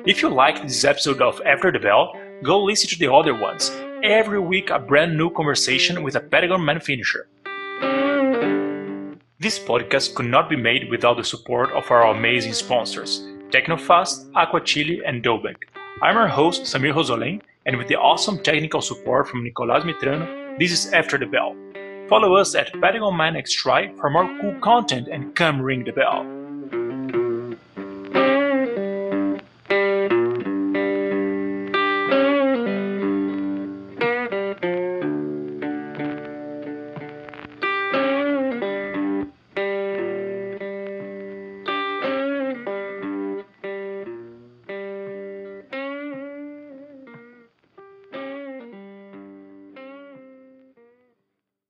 If you liked this episode of After the Bell, go listen to the other ones. Every week, a brand new conversation with a Patagon man finisher. This podcast could not be made without the support of our amazing sponsors Technofast, Aqua Chile, and Dobank. I'm your host, Samir Rosolem, and with the awesome technical support from Nicolas Mitrano, this is After the Bell. Follow us at Patagon X Try for more cool content and come ring the bell.